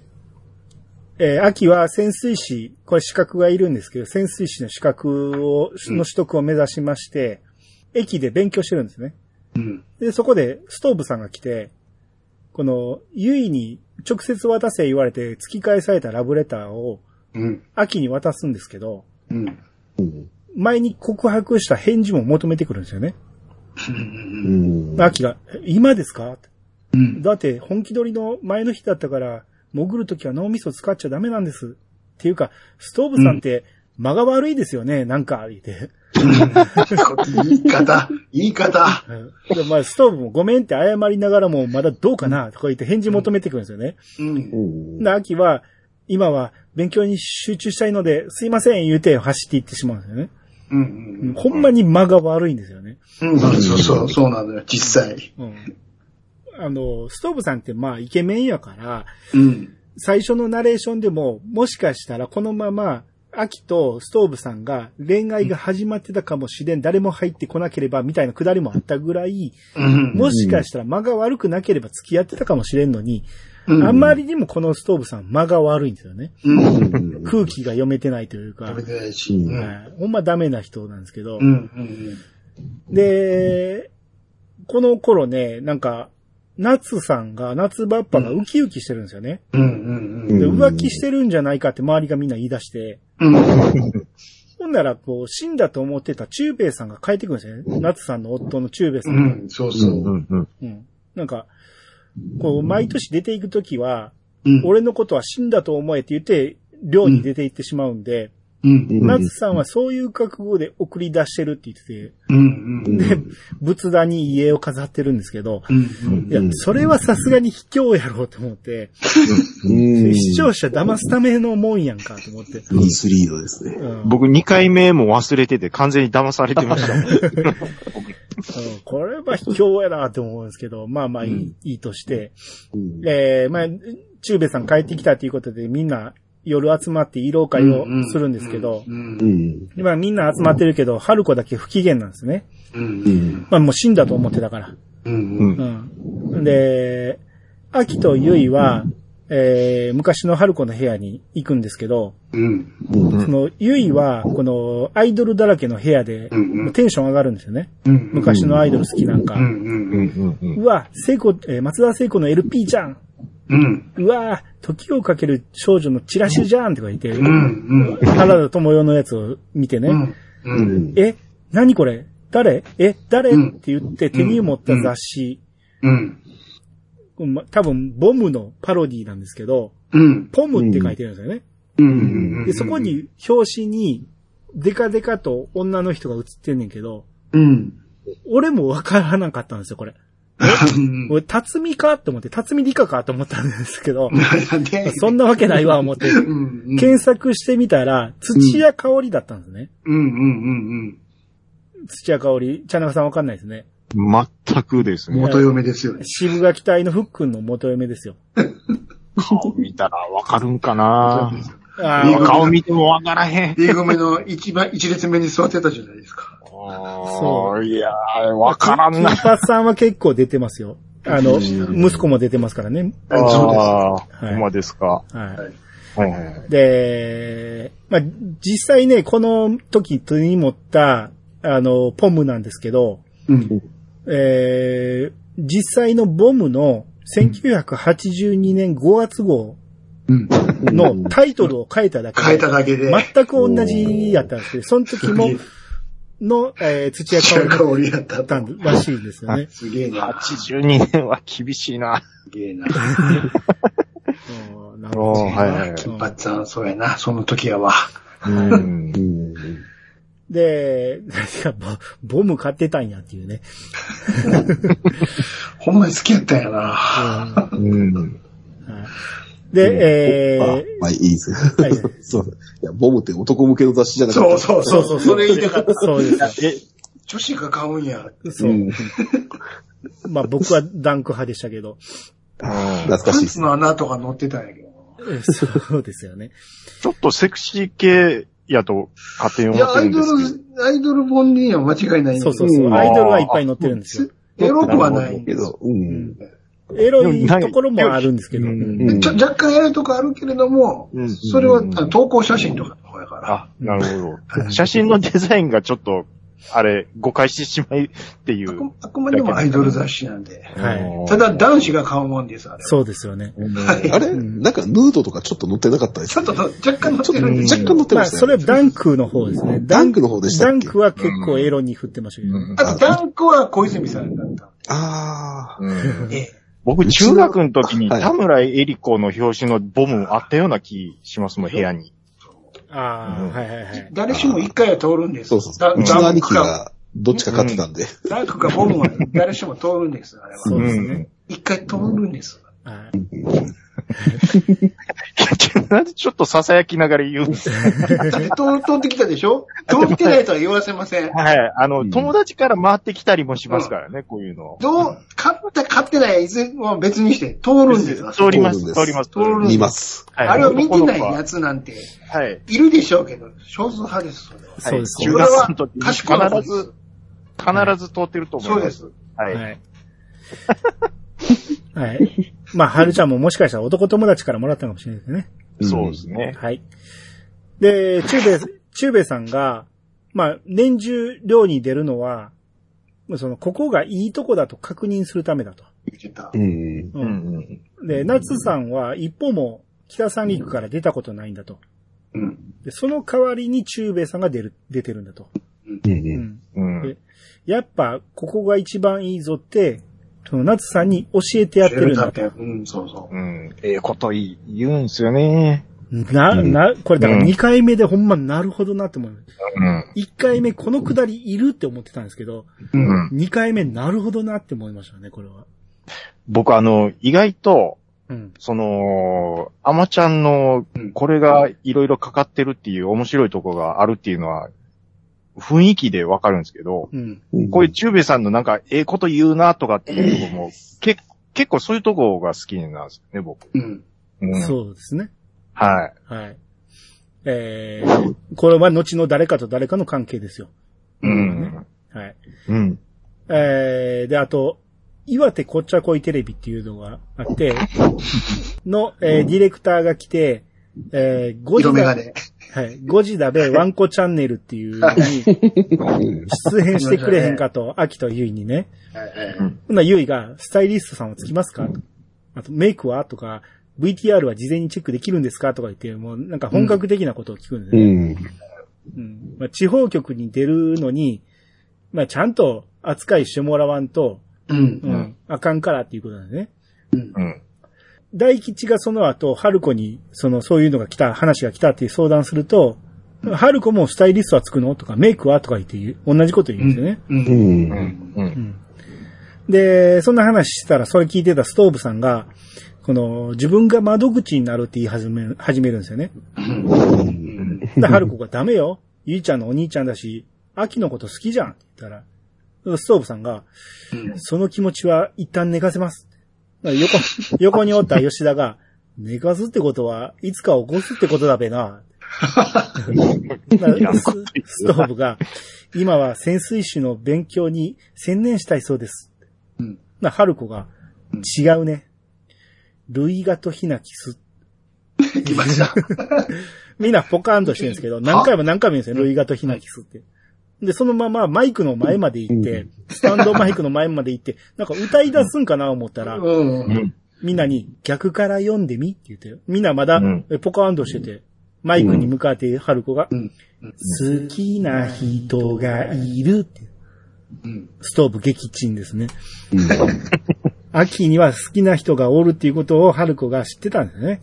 えー秋は潜水士、これ資格がいるんですけど、潜水士の資格を、うんの取得を目指しまして、駅で勉強してるんですね。うん。で、そこでストーブさんが来て、この、ゆいに直接渡せ言われて突き返されたラブレターをうん。秋に渡すんですけど、うん。うん。前に告白した返事も求めてくるんですよね。うん。うん。秋が、え今ですか？うん。だって本気取りの前の日だったから、潜るときは脳みそ使っちゃダメなんです。っていうか、ストーブさんって間が悪いですよね、なんか、言って。言い方、言い方。うんでまあ、ストーブもごめんって謝りながらも、まだどうかなとか言って返事求めてくるんですよね。うん。うん。で、秋は、今は勉強に集中したいので、すいません言うて走っていってしまうんですよね。うん。うん。ほんまに間が悪いんですよね。うん。そうそう、そうなのよ、実際。うん。あの、ストーブさんってまあイケメンやから、うん。最初のナレーションでも、もしかしたらこのまま、秋とストーブさんが恋愛が始まってたかもしれん、誰も入ってこなければみたいなくだりもあったぐらい、うん。もしかしたら間が悪くなければ付き合ってたかもしれんのに、うんあんまりにもこのストーブさん間が悪いんですよね。うん。空気が読めてないというか、はいほんまダメな人なんですけど。で、この頃ね、なんか、夏さんが、夏バッパがウキウキしてるんですよね。うん。うん。で、うん浮気してるんじゃないかって周りがみんな言い出して、うん。ほんなら、こう、死んだと思ってた中兵衛さんが帰ってくるんですよね。夏さんの夫の中兵衛さんが。うん。そうそう。うんうん。うん。なんか、こう、毎年出ていくときは、うん。俺のことは死んだと思えって言って、寮に出て行ってしまうんで、うん。うん夏さんはそういう覚悟で送り出してるって言ってて、うん。うん。で、仏壇に家を飾ってるんですけど、うん。いや、それはさすがに卑怯やろうと思って、うん。視聴者騙すためのもんやんかと思って。ミスリードですね。うん僕2回目も忘れてて完全に騙されてました。う [LAUGHS] んこれは卑怯やなと思うんですけど、まあまあいい,、うんいいとして、うんえー、まあ、中兵衛さん帰ってきたということでみんな夜集まって慰労会をするんですけど、うんう。ん。まあみんな集まってるけど、春子だけ不機嫌なんですね。まあもう死んだと思ってたから。で、秋とゆいは、えー、昔の春子の部屋に行くんですけど。その、ゆいは、この、アイドルだらけの部屋でテンション上がるんですよね。うん。昔のアイドル好きなんか。うわ、聖子、えー松田聖子の LP じゃん。うん。うわ、時をかける少女のチラシじゃんとか言って、うん。原田智代のやつを見てね、うん。ううん。ん。え、何これ？誰？え、誰、うんって言って手に持った雑誌、うん。ま多分、ボムのパロディなんですけど、うん。ポムって書いてるんですよね。うん。で、そこ、に、表紙に、デカデカと女の人が写ってんねんけど、うん。俺もわからなかったんですよ、これ。俺、辰巳かと思って、辰巳理科かと思ったんですけど、[LAUGHS] そんなわけないわ、思って。うん。検索してみたら、土屋香織だったんですね。うん。うん。うん。土屋香織。茶中さんわかんないですね。全くですね。元嫁ですよね。[LAUGHS] 渋垣隊のふっくんの元嫁ですよ。顔見たらわかるんかなあーいいか顔見てもわからへん。D 組の一番、一列目に座ってたじゃないですか。あーいやー、わからんな。金髪さんは結構出てますよ。あの、息子も出てますからね。ああはいー、ほんまですか。はい。はい。で、まあ、実際ね、この時手に持った、あの、ポムなんですけど、うん。えー、実際のボムの1982年5月号うん。のタイトルを変えただけで。変えただけで。全く同じやったんですけど、その時も、の、えー、土屋香香織だったんらしいですよね。[LAUGHS] すげえな。82年は厳しいな。すげえな。うんなるほどはい金髪さん、そうやな。その時やわ。で、[LAUGHS] ボム買ってたんやっていうね。[LAUGHS] ほんまに好きやったんやな。うん。はいで、えあー、まあいいです。はい [LAUGHS] そう。いや、ボムって男向けの雑誌じゃなかった。そうそうそう。それ言いたかった。そうです。え、女子が買うんや。そうう。ん。まあ僕はダンク派でしたけど。懐かパンしいですね。ツの穴とか載ってたんやけど。えそうですよね。ちょっとセクシー系やと勝手にいや、思ってるんアイドですけど。ル、アイドル本には間違いないそうそうそう。うんアイドルはいっぱい載ってるんですよ。エロくはないんですけど、うん。エロいところもあるんですけど。うん若干エロいとこあるけれども、うんそれは投稿写真とかの方やから。あ、なるほど。写真のデザインがちょっと、あれ、誤解してしまいっていう。あくあくまでもアイドル雑誌なんで。はいただ男子が買うもんです、あれ。そうですよね。はいあれ？なんかヌードとかちょっと載ってなかったですちょっとと若干載ちょってるんです若干載ってましたそれね。ダンクの方ですね。ダンクの方でしたっけ？ダンクは結構エロに振ってましたけど。あとダンクは小泉さんだった。ああ。うんええ。僕、中学の時にはい田村エリ子の表紙のボムあったような気しますもん、部屋に。ああ、うんはいはいはい。誰しも一回は通るんです。そうそうう。うちの兄貴がどっちか買ってたんで。ダンクかボムは誰しも通るんです、あれそうは。ですね。一回通るんです。はい [LAUGHS] なんでちょっと囁きながら言うんですか？だって通通ってきたでしょ？通ってないとは言わせません。はい。あの、うん友達から回ってきたりもしますからね、こういうの。どう、買った買ってないいずれは別にして通るんです。通ります、通ります。通るんです見ます。はいあれを見てないやつなんて、はい。いるでしょうけど、少数派です、それは。そうです中学の時に賢い必ず、必ず通ってると思いま。そうですす。はい。はい。[LAUGHS] はい。まあ、はるちゃんももしかしたら男友達からもらったかもしれないですね。そうですね。はい。で、中兵衛、中兵衛さんが、まあ、年中寮に出るのは、その、ここがいいとこだと確認するためだと。言ってたう。ん。ううんうん。で、夏さんは一歩も北三陸から出たことないんだと。うん。で、その代わりに中兵衛さんが出る、出てるんだと。う。うんん。うんでやっぱ、ここが一番いいぞって、その夏さんに教えてやってるんだと。うん、そうそう。うん。ええことい言うんすよね。な、な、これだから2回目でほんまなるほどなって思う。うん。1回目このくだりいるって思ってたんですけど、うん。うん。2回目なるほどなって思いましたね、これは。僕あの、意外と、うん。その、アマちゃんのうん、これがいろいろかかってるっていう面白いとこがあるっていうのは、雰囲気でわかるんですけど、うん。こういう中兵衛さんのなんか、ええこと言うなとかっていうとこも、け結構そういうとこが好きなんですよね、僕。うん。うん、そうですね。はい。はい。えー、これは後の誰かと誰かの関係ですよ。うん。はい。うん。えー、で、あと、岩手こっちゃこいテレビっていうのがあって、[LAUGHS] の、えーディレクターが来て、えー、5時だ。はい、5時だべワンコチャンネルっていうのに出演してくれへんかと、秋とゆいにね。ほんならゆいが、スタイリストさんはつきますか？とあと、メイクは？とか、VTR は事前にチェックできるんですか？とか言って、もうなんか本格的なことを聞くんですうね。ん。うんまあ、地方局に出るのに、まあ、ちゃんと扱いしてもらわんと、うん。うん、あかんからっていうことなんですね。うん。大吉がその後、春子に、その、そういうのが来た、話が来たっていう相談すると、春子もスタイリストはつくの？とか、メイクは？とか言って言う、同じこと言うんですよね。う。うん。うんん。う。うんん。で、そんな話したら、それ聞いてたストーブさんが、この、自分が窓口になるって言い始める、始めるんですよね。で、春子がダメよ。ゆいちゃんのお兄ちゃんだし、秋のこと好きじゃんって言ったら、ストーブさんが、その気持ちは一旦寝かせます。横、[LAUGHS] 横におった吉田が、寝かすってことは、いつか起こすってことだべな。[LAUGHS] だスストーブが、今は潜水士の勉強に専念したいそうです。うんな、春子が、違うね。類ガとヒナキス。[LAUGHS] 来ました。みんなポカーンとしてるんですけど、何回も何回も言うんですよ、類ガとヒナキスって。で、そのままマイクの前まで行って、スタンドマイクの前まで行って、[LAUGHS] なんか歌い出すんかな思ったら、うん。みんなに逆から読んでみって言って、みんなまだポカーンとしてて、マイクに向かって春子が、うん。好きな人がいるって、うん。ストーブ撃沈ですね。[LAUGHS] 秋には好きな人がおるっていうことを春子が知ってたんですね。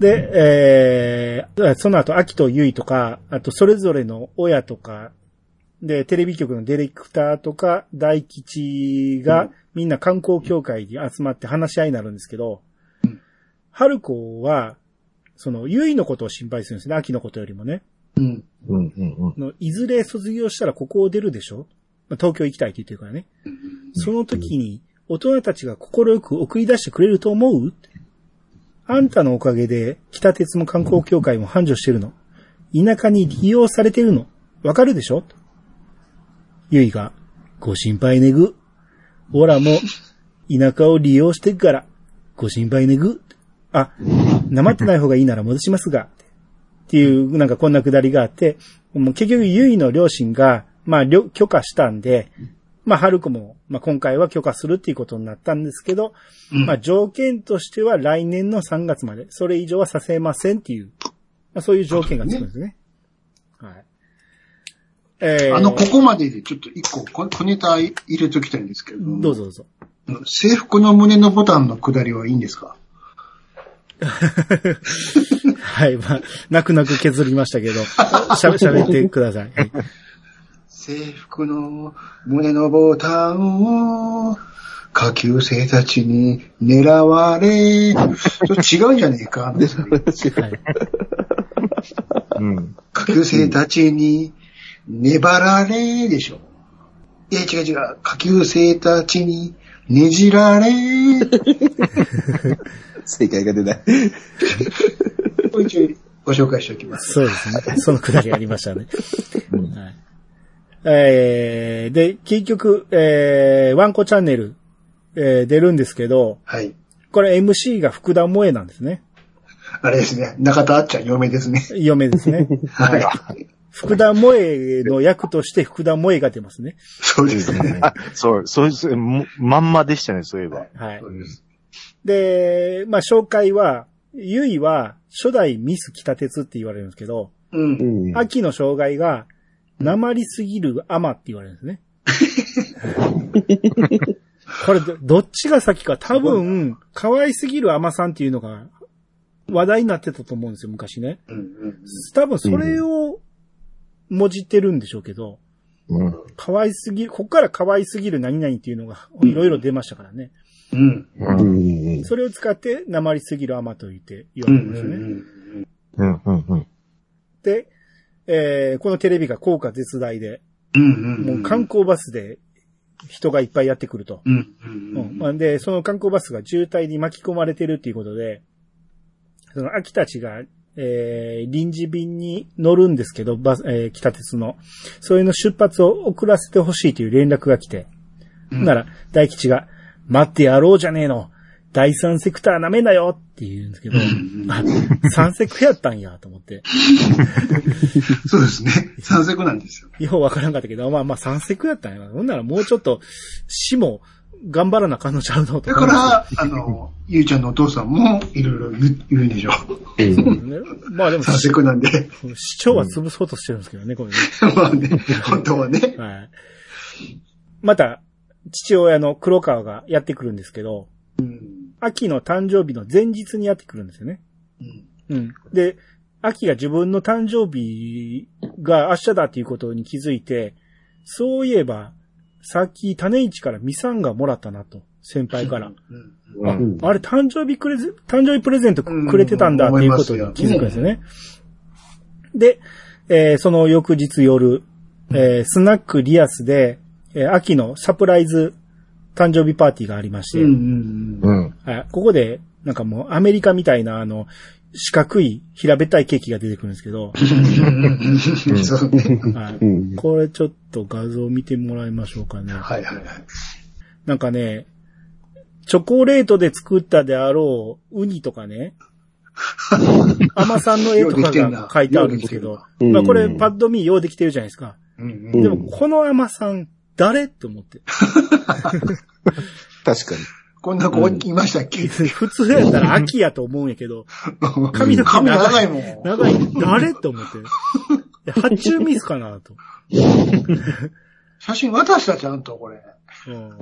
で、えー、その後、秋とゆいとか、あとそれぞれの親とか、で、テレビ局のディレクターとか、大吉が、みんな観光協会に集まって話し合いになるんですけど、春子は、その、ゆいのことを心配するんですね。秋のことよりもね。うん。うんうんうん。のいずれ卒業したらここを出るでしょ？まあ東京行きたいって言ってるからね。その時に、大人たちが心く送り出してくれると思う？あんたのおかげで、北鉄も観光協会も繁盛してるの。田舎に利用されてるの。わかるでしょ？ゆいが、ご心配ねぐ。おらも、田舎を利用してくから、ご心配ねぐ。あ、なまってない方がいいなら戻しますが。っていう、なんかこんなくだりがあって、もう結局ゆいの両親が、まあ、許可したんで、まあ、春子も、まあ、今回は許可するっていうことになったんですけど、うんまあ、条件としては来年の3月まで、それ以上はさせませんっていう、まあ、そういう条件がつくんですね。はい。えー、あの、ここまででちょっと一個小小ネタ入れときたいんですけれども。どうぞどうぞ。制服の胸のボタンの下りはいいんですか？[LAUGHS] はい、まあ、泣く泣く削りましたけど、しゃべ、喋ってください。はい制服の胸のボタンを下級生たちに狙われ、ちょ違うんじゃねえか。[LAUGHS] はい。うん。下級生たちに粘られでしょ。いや、違う違う。下級生たちにねじられ。[LAUGHS] 正解が出ない。ご紹介しておきます。そうですね。そのくだりありましたね。はいえー、で、結局、えー、ワンコチャンネル、えー出るんですけど、はい。これ MC が福田萌えなんですね。あれですね。中田あっちゃん嫁ですね。嫁ですね。[LAUGHS] はい。福田萌えの役として福田萌えが出ますね。そうですね。あ、[LAUGHS] そう、そうです。もまんまでしたね、そういえば。はいでまあ、紹介は、ゆいは初代ミス北鉄って言われるんですけど、うん。うん。秋の障害が、鉛すぎるアマって言われるんですね。これど、どっちが先か多分、可愛すぎるアマさんっていうのが話題になってたと思うんですよ、昔ね。うんうん多分それをもじってるんでしょうけど、うん。可愛すぎる、こっから可愛すぎる何々っていうのがいろいろ出ましたからね。うん。う。うんん。それを使って、鉛すぎるアマと言って言わうん。れるんですよね。うん。うん。うん。で、えーこのテレビが効果絶大で、うん。もう観光バスで人がいっぱいやってくると。うん。う。うんん。で、その観光バスが渋滞に巻き込まれてるっていうことで、その秋たちが、えー臨時便に乗るんですけど、バス、えー北鉄の。それの出発を遅らせてほしいという連絡が来て、うんなら、大吉が、待ってやろうじゃねえの。第三セクター舐めなよって言うんですけど、んあ、三セクやったんやと思って。そうですね。三色なんですよ。ようわからんかったけど、まあまあ三セクやったんやな。ほんならもうちょっと、死も頑張らなあかんのちゃうのとだから、あの、ゆうちゃんのお父さんもいろいろ言うんでしょ。ね [LAUGHS] まあでも、三色なんで。市長は潰そうとしてるんですけどね、これね。[LAUGHS] まあね、本当はね。はい。また、父親の黒川がやってくるんですけど、うん。秋の誕生日の前日にやってくるんですよね。うんうん。で、秋が自分の誕生日が明日だっていうことに気づいて、そういえば、さっき種市からミサンがもらったなと、先輩から。うんあうんあれ誕生日くれぜ、誕生日プレゼントくくれてたんだっていうことに気づくんですよね。で、えーその翌日夜、えースナックリアスで、えー秋のサプライズ誕生日パーティーがありまして、うんうんうん。はい、ここで、なんかもうアメリカみたいなあの、四角い平べったいケーキが出てくるんですけど。これちょっと画像見てもらいましょうかね。はいはいはい。なんかね、チョコレートで作ったであろうウニとかね、[LAUGHS] 甘さんの絵とかが書いてあるんですけど、まあこれうん。パッドミーようできてるじゃないですか。うんうん。でもこの甘さん、誰？って思って。確かに。こんな子いましたっけ？普通やったら秋やと思うんやけど、髪の毛髪長長いいもん。長い、誰？って思って。発注ミスかなと。写真渡したちゃんと、これ。うん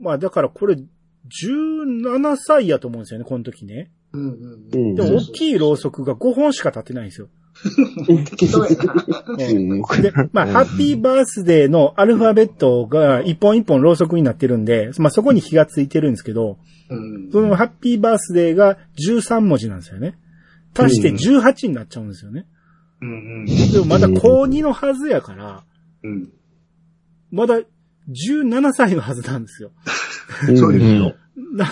まあだからこれ、17歳やと思うんですよね、この時ね。うんうんうんでも大きいろうそくが5本しか立ってないんですよ。で、まあ、ハッピーバースデーのアルファベットが一本一本ろうそくになってるんで、まあ、そこに火がついてるんですけど、うんそのハッピーバースデーが13文字なんですよね。足して18になっちゃうんですよね。うんでもまだ高2のはずやから、うんまだ17歳のはずなんですよ。そうですよ。な、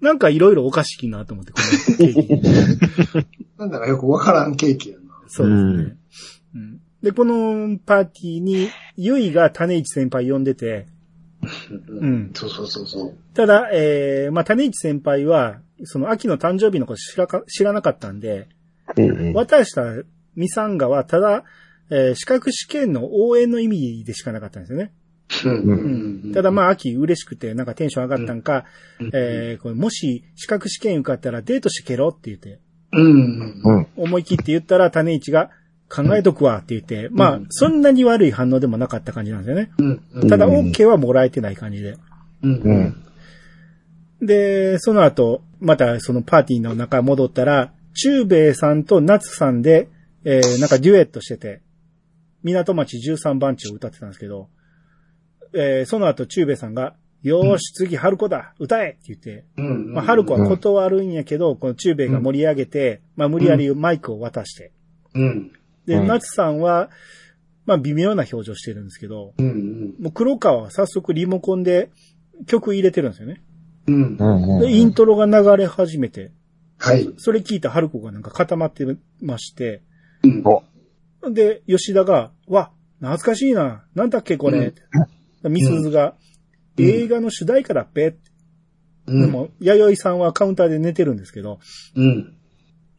なんかいろいろおかしいなと思って、このケーキ。[LAUGHS] なんだかよくわからんケーキ。そうですね。うん。で、このパーティーに、ゆいが種市先輩呼んでて、うん。そうそうそうそう。ただ、えー、まあ、種市先輩は、その秋の誕生日のこと知らか知らなかったんで、うん渡したミサンガは、ただ、えー資格試験の応援の意味でしかなかったんですよね。うん。ただまあ、秋嬉しくて、なんかテンション上がったんか、うん。えーこれもし資格試験受かったらデートしてけろって言って、うん。うん。思い切って言ったら種市が考えとくわって言って、まあ、そんなに悪い反応でもなかった感じなんですよね。うん。ただ、うん OK はもらえてない感じで。うん。ううん。ん。で、その後、またそのパーティーの中戻ったら、中兵衛さんと夏さんで、えー、なんかデュエットしてて、港町13番地を歌ってたんですけど、えー、その後中兵衛さんが、よーし、次、春子だ歌えって言って、うん。まあ、春子は断るんやけど、この中兵衛が盛り上げて、まあ、無理やりマイクを渡して、うん。で、うん夏さんは、まあ、微妙な表情してるんですけど、うん。もう黒川は早速リモコンで曲入れてるんですよね。うん。うん。で、イントロが流れ始めて、はい。それ聞いた春子がなんか固まってまして、うん。おで、吉田が、わ、懐かしいな、なんだっけこれ。みすずが、うん映画の主題歌だっぺ。うん。でも、弥生さんはカウンターで寝てるんですけど、うん。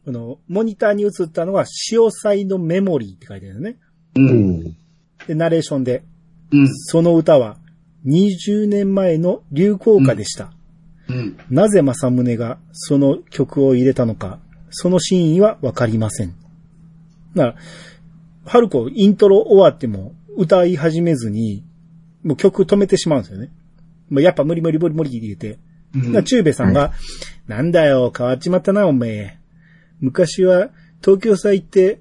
この、モニターに映ったのは、潮祭のメモリーって書いてあるんですね。う。うんん。で、ナレーションで、うん。その歌は、20年前の流行歌でした。うん。なぜ正宗がその曲を入れたのか、その真意はわかりません。だから、春子イントロ終わっても歌い始めずに、もう曲止めてしまうんですよね。もうやっぱ無理無理無理無理って言って。だから中兵衛さんが、なんだよ、変わっちまったな、おめえ。昔は東京さ行って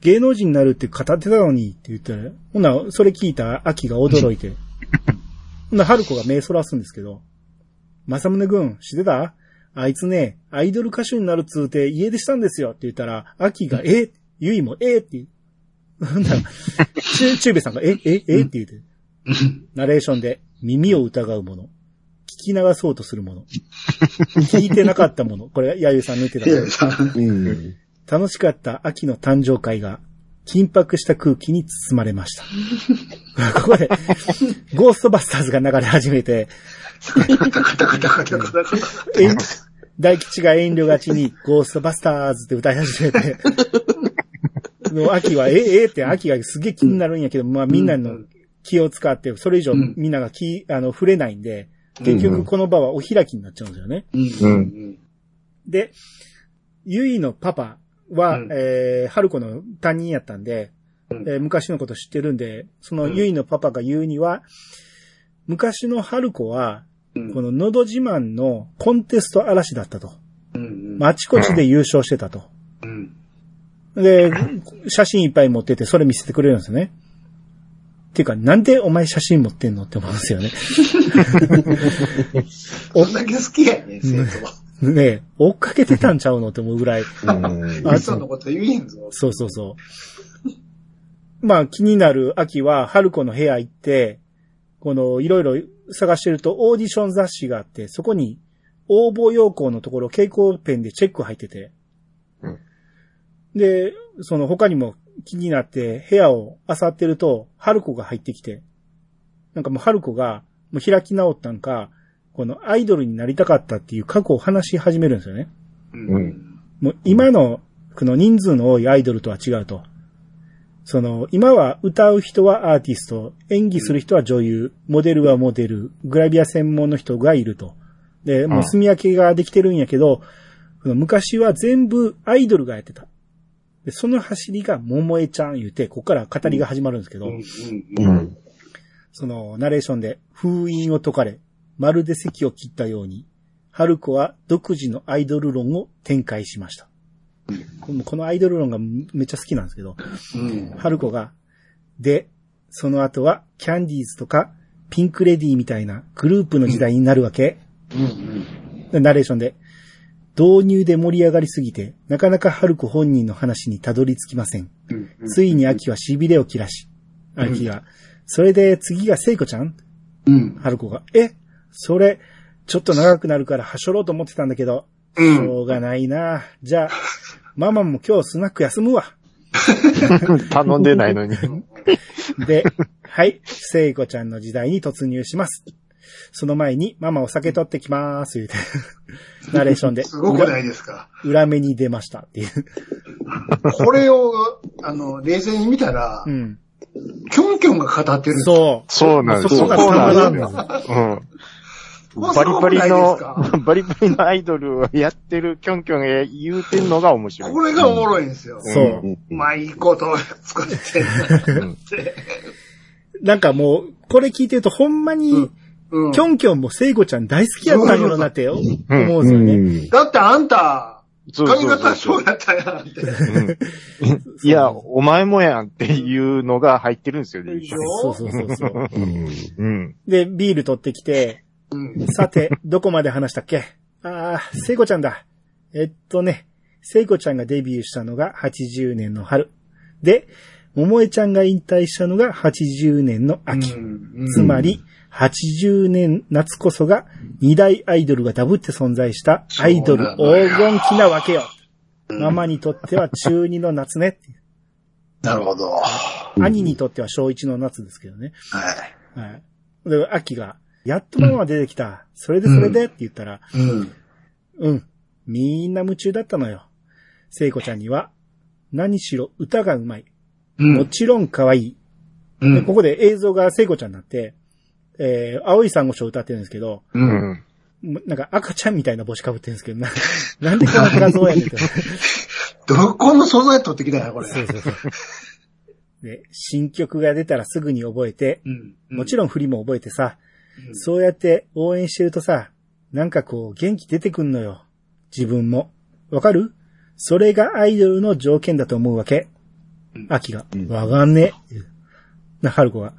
芸能人になるって語ってたのにって言った。ら、ほな、それ聞いた秋が驚いて。[LAUGHS] ほな、春子が目そらすんですけど、正宗くん、知ってた？あいつね、アイドル歌手になるっつうて家出したんですよ。って言ったら、秋が、え？ゆいも、え？って言う。ほんな中兵衛さんが、え、え、え？って言って。ナレーションで、耳を疑うもの。聞き流そうとするもの。聞いてなかったもの。これ、やゆさんの言ってたうん。楽しかった秋の誕生会が、緊迫した空気に包まれました。ここで、ゴーストバスターズが流れ始めて、カタカタカタカタカタカタ。え大吉が遠慮がちに、ゴーストバスターズって歌い始めて、秋は、え、えって秋がすげえ気になるんやけど、まあみんなの気を使って、それ以上うんみんなが気、あの、触れないんで、結局この場はお開きになっちゃうんですよね。うん。で、ゆいのパパは、うんえー、春子の担任やったんで、うんえー昔のこと知ってるんで、そのゆいのパパが言うには、昔の春子は、うんこののど自慢のコンテスト嵐だったと。うん。まああちこちで優勝してたと。うん。で、写真いっぱい持ってて、それ見せてくれるんですよね。っていうか、なんでお前写真持ってんのって思うんですよね。[LAUGHS] どんだけ好きやねん、生徒は。ねえ追っかけてたんちゃうのって思うぐらい。うん。あ嘘のこと言えんぞ。そうそうそう。まあ気になる秋は、春子の部屋行って、この、いろいろ探してると、オーディション雑誌があって、そこに、応募要項のところ、蛍光ペンでチェック入ってて。うんで、その他にも気になって、部屋を漁ってると、春子が入ってきて、なんかもう春子が、もう開き直ったんか、このアイドルになりたかったっていう過去を話し始めるんですよね。うん。もう今の、この人数の多いアイドルとは違うと。その、今は歌う人はアーティスト、演技する人は女優、モデルはモデル、グラビア専門の人がいると。で、もう住み分けができてるんやけど、昔は全部アイドルがやってた。で、その走りが桃江ちゃん言うて、ここから語りが始まるんですけど。その、ナレーションで、封印を解かれ、まるで席を切ったように、春子は独自のアイドル論を展開しました。このアイドル論がめっちゃ好きなんですけど、うん。春子が、で、その後は、キャンディーズとか、ピンクレディーみたいなグループの時代になるわけ。ナレーションで。導入で盛り上がりすぎて、なかなか春子本人の話にたどり着きません。うん。ついに秋は痺れを切らし、秋が、それで次が聖子ちゃん？うん。春子が、え？それ、ちょっと長くなるからはしょろうと思ってたんだけど、しうん。ょうがないな。じゃあ、ママも今日スナック休むわ。[LAUGHS] [LAUGHS] 頼んでないのに。で、はい、聖子ちゃんの時代に突入します。その前に、ママお酒取ってきまーす、言うて、ナレーションで、[LAUGHS] すごくないですか？裏裏目に出ましたっていう。これを、あの、冷静に見たらう、ん。キョンキョンが語ってる。そう。そうなんですよ。そこがそうなんたですよ。うん。バリバリのバリバリのアイドルをやってるキョンキョンが言うてんのが面白い。これがおもろいんですよ。そう。うんうまいこと作ってんなって。[LAUGHS] なんかもう、これ聞いてるとほんまに、うん。キョンキョンも聖子ちゃん大好きやったんやろなって思うんですよね。うん。だってあんた、髪型そそううやったやんって。うん [LAUGHS] いや、お前もやんっていうのが入ってるんですよね。そうそうそうそう。で、ビール取ってきて、うん。さて、どこまで話したっけ？あー、聖子ちゃんだ。えっとね、聖子ちゃんがデビューしたのが80年の春。で、桃江ちゃんが引退したのが80年の秋。うんつまり、80年夏こそが二大アイドルがダブって存在したアイドル黄金期なわけよ。ママにとっては中二の夏ね。なるほど。は兄にとっては小一の夏ですけどね。い。はい。で、秋が、やっとママ出てきた。それでそれでって言ったら、うん。うん。みんな夢中だったのよ。聖子ちゃんには、何しろ歌がうまい。うん。もちろん可愛い。で、うん。ここで映像が聖子ちゃんになって、えー、青い珊瑚礁を歌ってるんですけど、う。うんなんか赤ちゃんみたいな帽子かぶってるんですけど、な [LAUGHS] なんでこの画像やねんって。[LAUGHS] どこの素材取ってきたんや、これ。そうそうそう。で、新曲が出たらすぐに覚えて、うん。もちろん振りも覚えてさ、うんそうやって応援してるとさ、なんかこう元気出てくんのよ。自分も。わかる？それがアイドルの条件だと思うわけ。秋が、わかんねえ。な、春子が。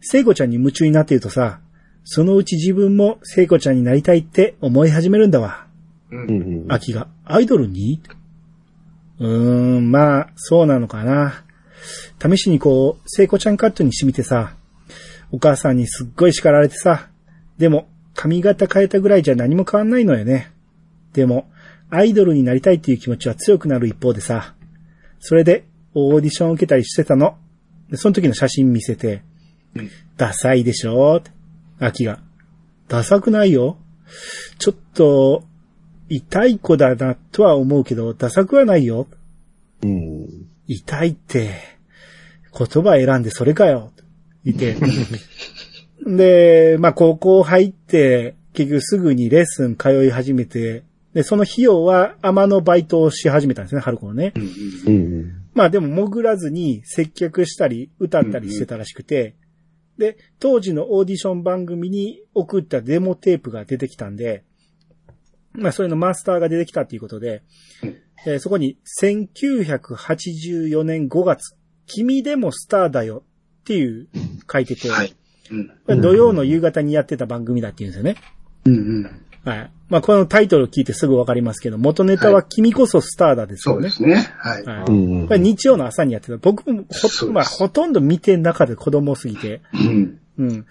聖子ちゃんに夢中になっているとさ、そのうち自分も聖子ちゃんになりたいって思い始めるんだわ。うんうん。秋が、アイドルに？うーん、まあ、そうなのかな。試しにこう、聖子ちゃんカットにしてみてさ、お母さんにすっごい叱られてさ、でも、髪型変えたぐらいじゃ何も変わんないのよね。でも、アイドルになりたいっていう気持ちは強くなる一方でさ、それで、オーディションを受けたりしてたの。で、その時の写真見せて、うんダサいでしょ？って秋が。ダサくないよちょっと、痛い子だなとは思うけど、ダサくはないよ。うん。痛いって、言葉選んでそれかよ。言って。[LAUGHS] で、まあ高校入って、結局すぐにレッスン通い始めて、で、その費用は天のバイトをし始めたんですね、春子のね。うん。まあでも潜らずに接客したり歌ったりしてたらしくて、で、当時のオーディション番組に送ったデモテープが出てきたんで、まあそれのマスターが出てきたっていうことで、えーそこに1984年5月、君でもスターだよっていう書いてて、はい。うん。土曜の夕方にやってた番組だっていうんですよね。うんうん。はい。まあこのタイトルを聞いてすぐわかりますけど、元ネタは君こそスターだですよね。そうですね。はい。はい。うん。これ日曜の朝にやってた。僕もほ、まあ、ほとんど見てなかった子供すぎて。うん。うん。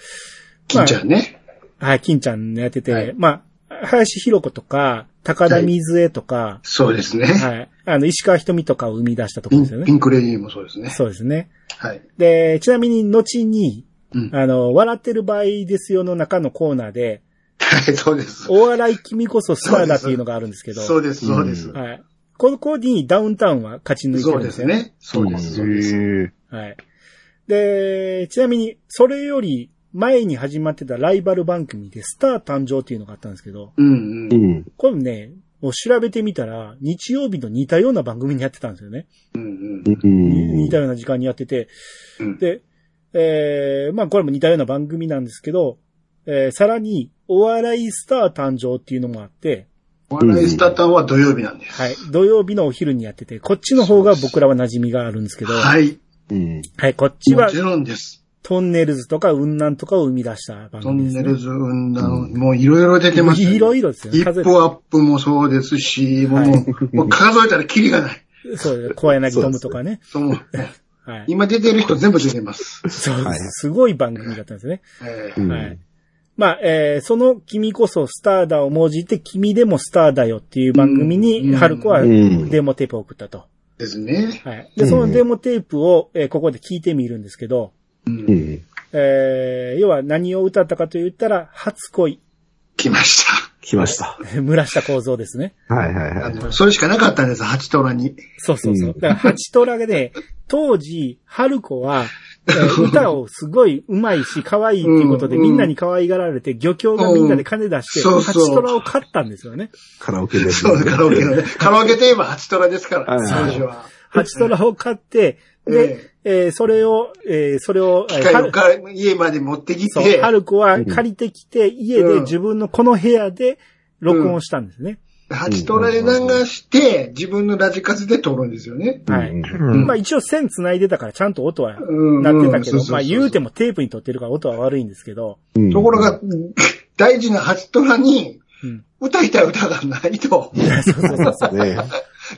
金ちゃんね。はい、金ちゃんのやってて、はいまあ、林弘子とか、高田水江とか、そうですね。はい、あの、石川瞳とかを生み出したところですよね。ンクレディーもそうですね。そうですね。はい。で、ちなみに、後に、うん。あの、笑ってる場合ですよの中のコーナーで、はい、そうです。お笑い君こそスターだっていうのがあるんですけど、そうです、そうです。はい。このコーディにダウンタウンは勝ち抜いてそるですよね。うんですね。そうです、そうです。へはい。で、ちなみに、それより前に始まってたライバル番組でスター誕生っていうのがあったんですけど、うんうん。うん。これね、もう調べてみたら、日曜日の似たような番組にやってたんですよね。うんうん。似たような時間にやってて。うん。で、えー、まあこれも似たような番組なんですけど、えー、さらに、お笑いスター誕生っていうのもあって、お笑いスタタンは土曜日なんです。はい。土曜日のお昼にやってて、こっちの方が僕らは馴染みがあるんですけど、はい。はい。うん。こっちはもちろんです。トンネルズとか雲南とかを生み出した番ト組です、ね。ンネルズ、運断、もういろいろ出てますよいろいろですよ。ヒップアップもそうですし、もう、はいもう数えたらキリがない。そう、小柳トムとかね。そうはい。今出てる人全部出てます。そうはいすごい番組だったんですね。えうんはい。まあ、えーその君こそスターだを文じて君でもスターだよっていう番組うに、ん春子はうんデモテープを送ったと。ーですね。はい。で、そのデモテープを、えーここで聞いてみるんですけど、う。うんん。えー要は何を歌ったかと言ったら、初恋、来まし来ました。村下幸三ですね。はいはいはい。の、それしかなかったんです、ハチトラに。そうそうそう。うんだから、ハチトラがね、当時、春子は、えー歌をすごい上手いし、可愛いっていうことで、みんなに可愛がられて、漁協がみんなで金出して、ハチトラを買ったんですよね。カラオケで、ね。そう、カラオケのね。カラオケといえばハチトラですから、最初は。ハチトラを買って、で、え、それを、え、それを、家まで持ってきて、春子は借りてきて、家で自分のこの部屋で録音したんですね。8トラで流して、自分のラジカセで撮るんですよね。はい。まあ一応線繋いでたからちゃんと音はなってたけど、まあ言うてもテープに撮ってるから音は悪いんですけど。ところが、大事な8トラに、歌いたい歌がないと。[LAUGHS] そうそうそう。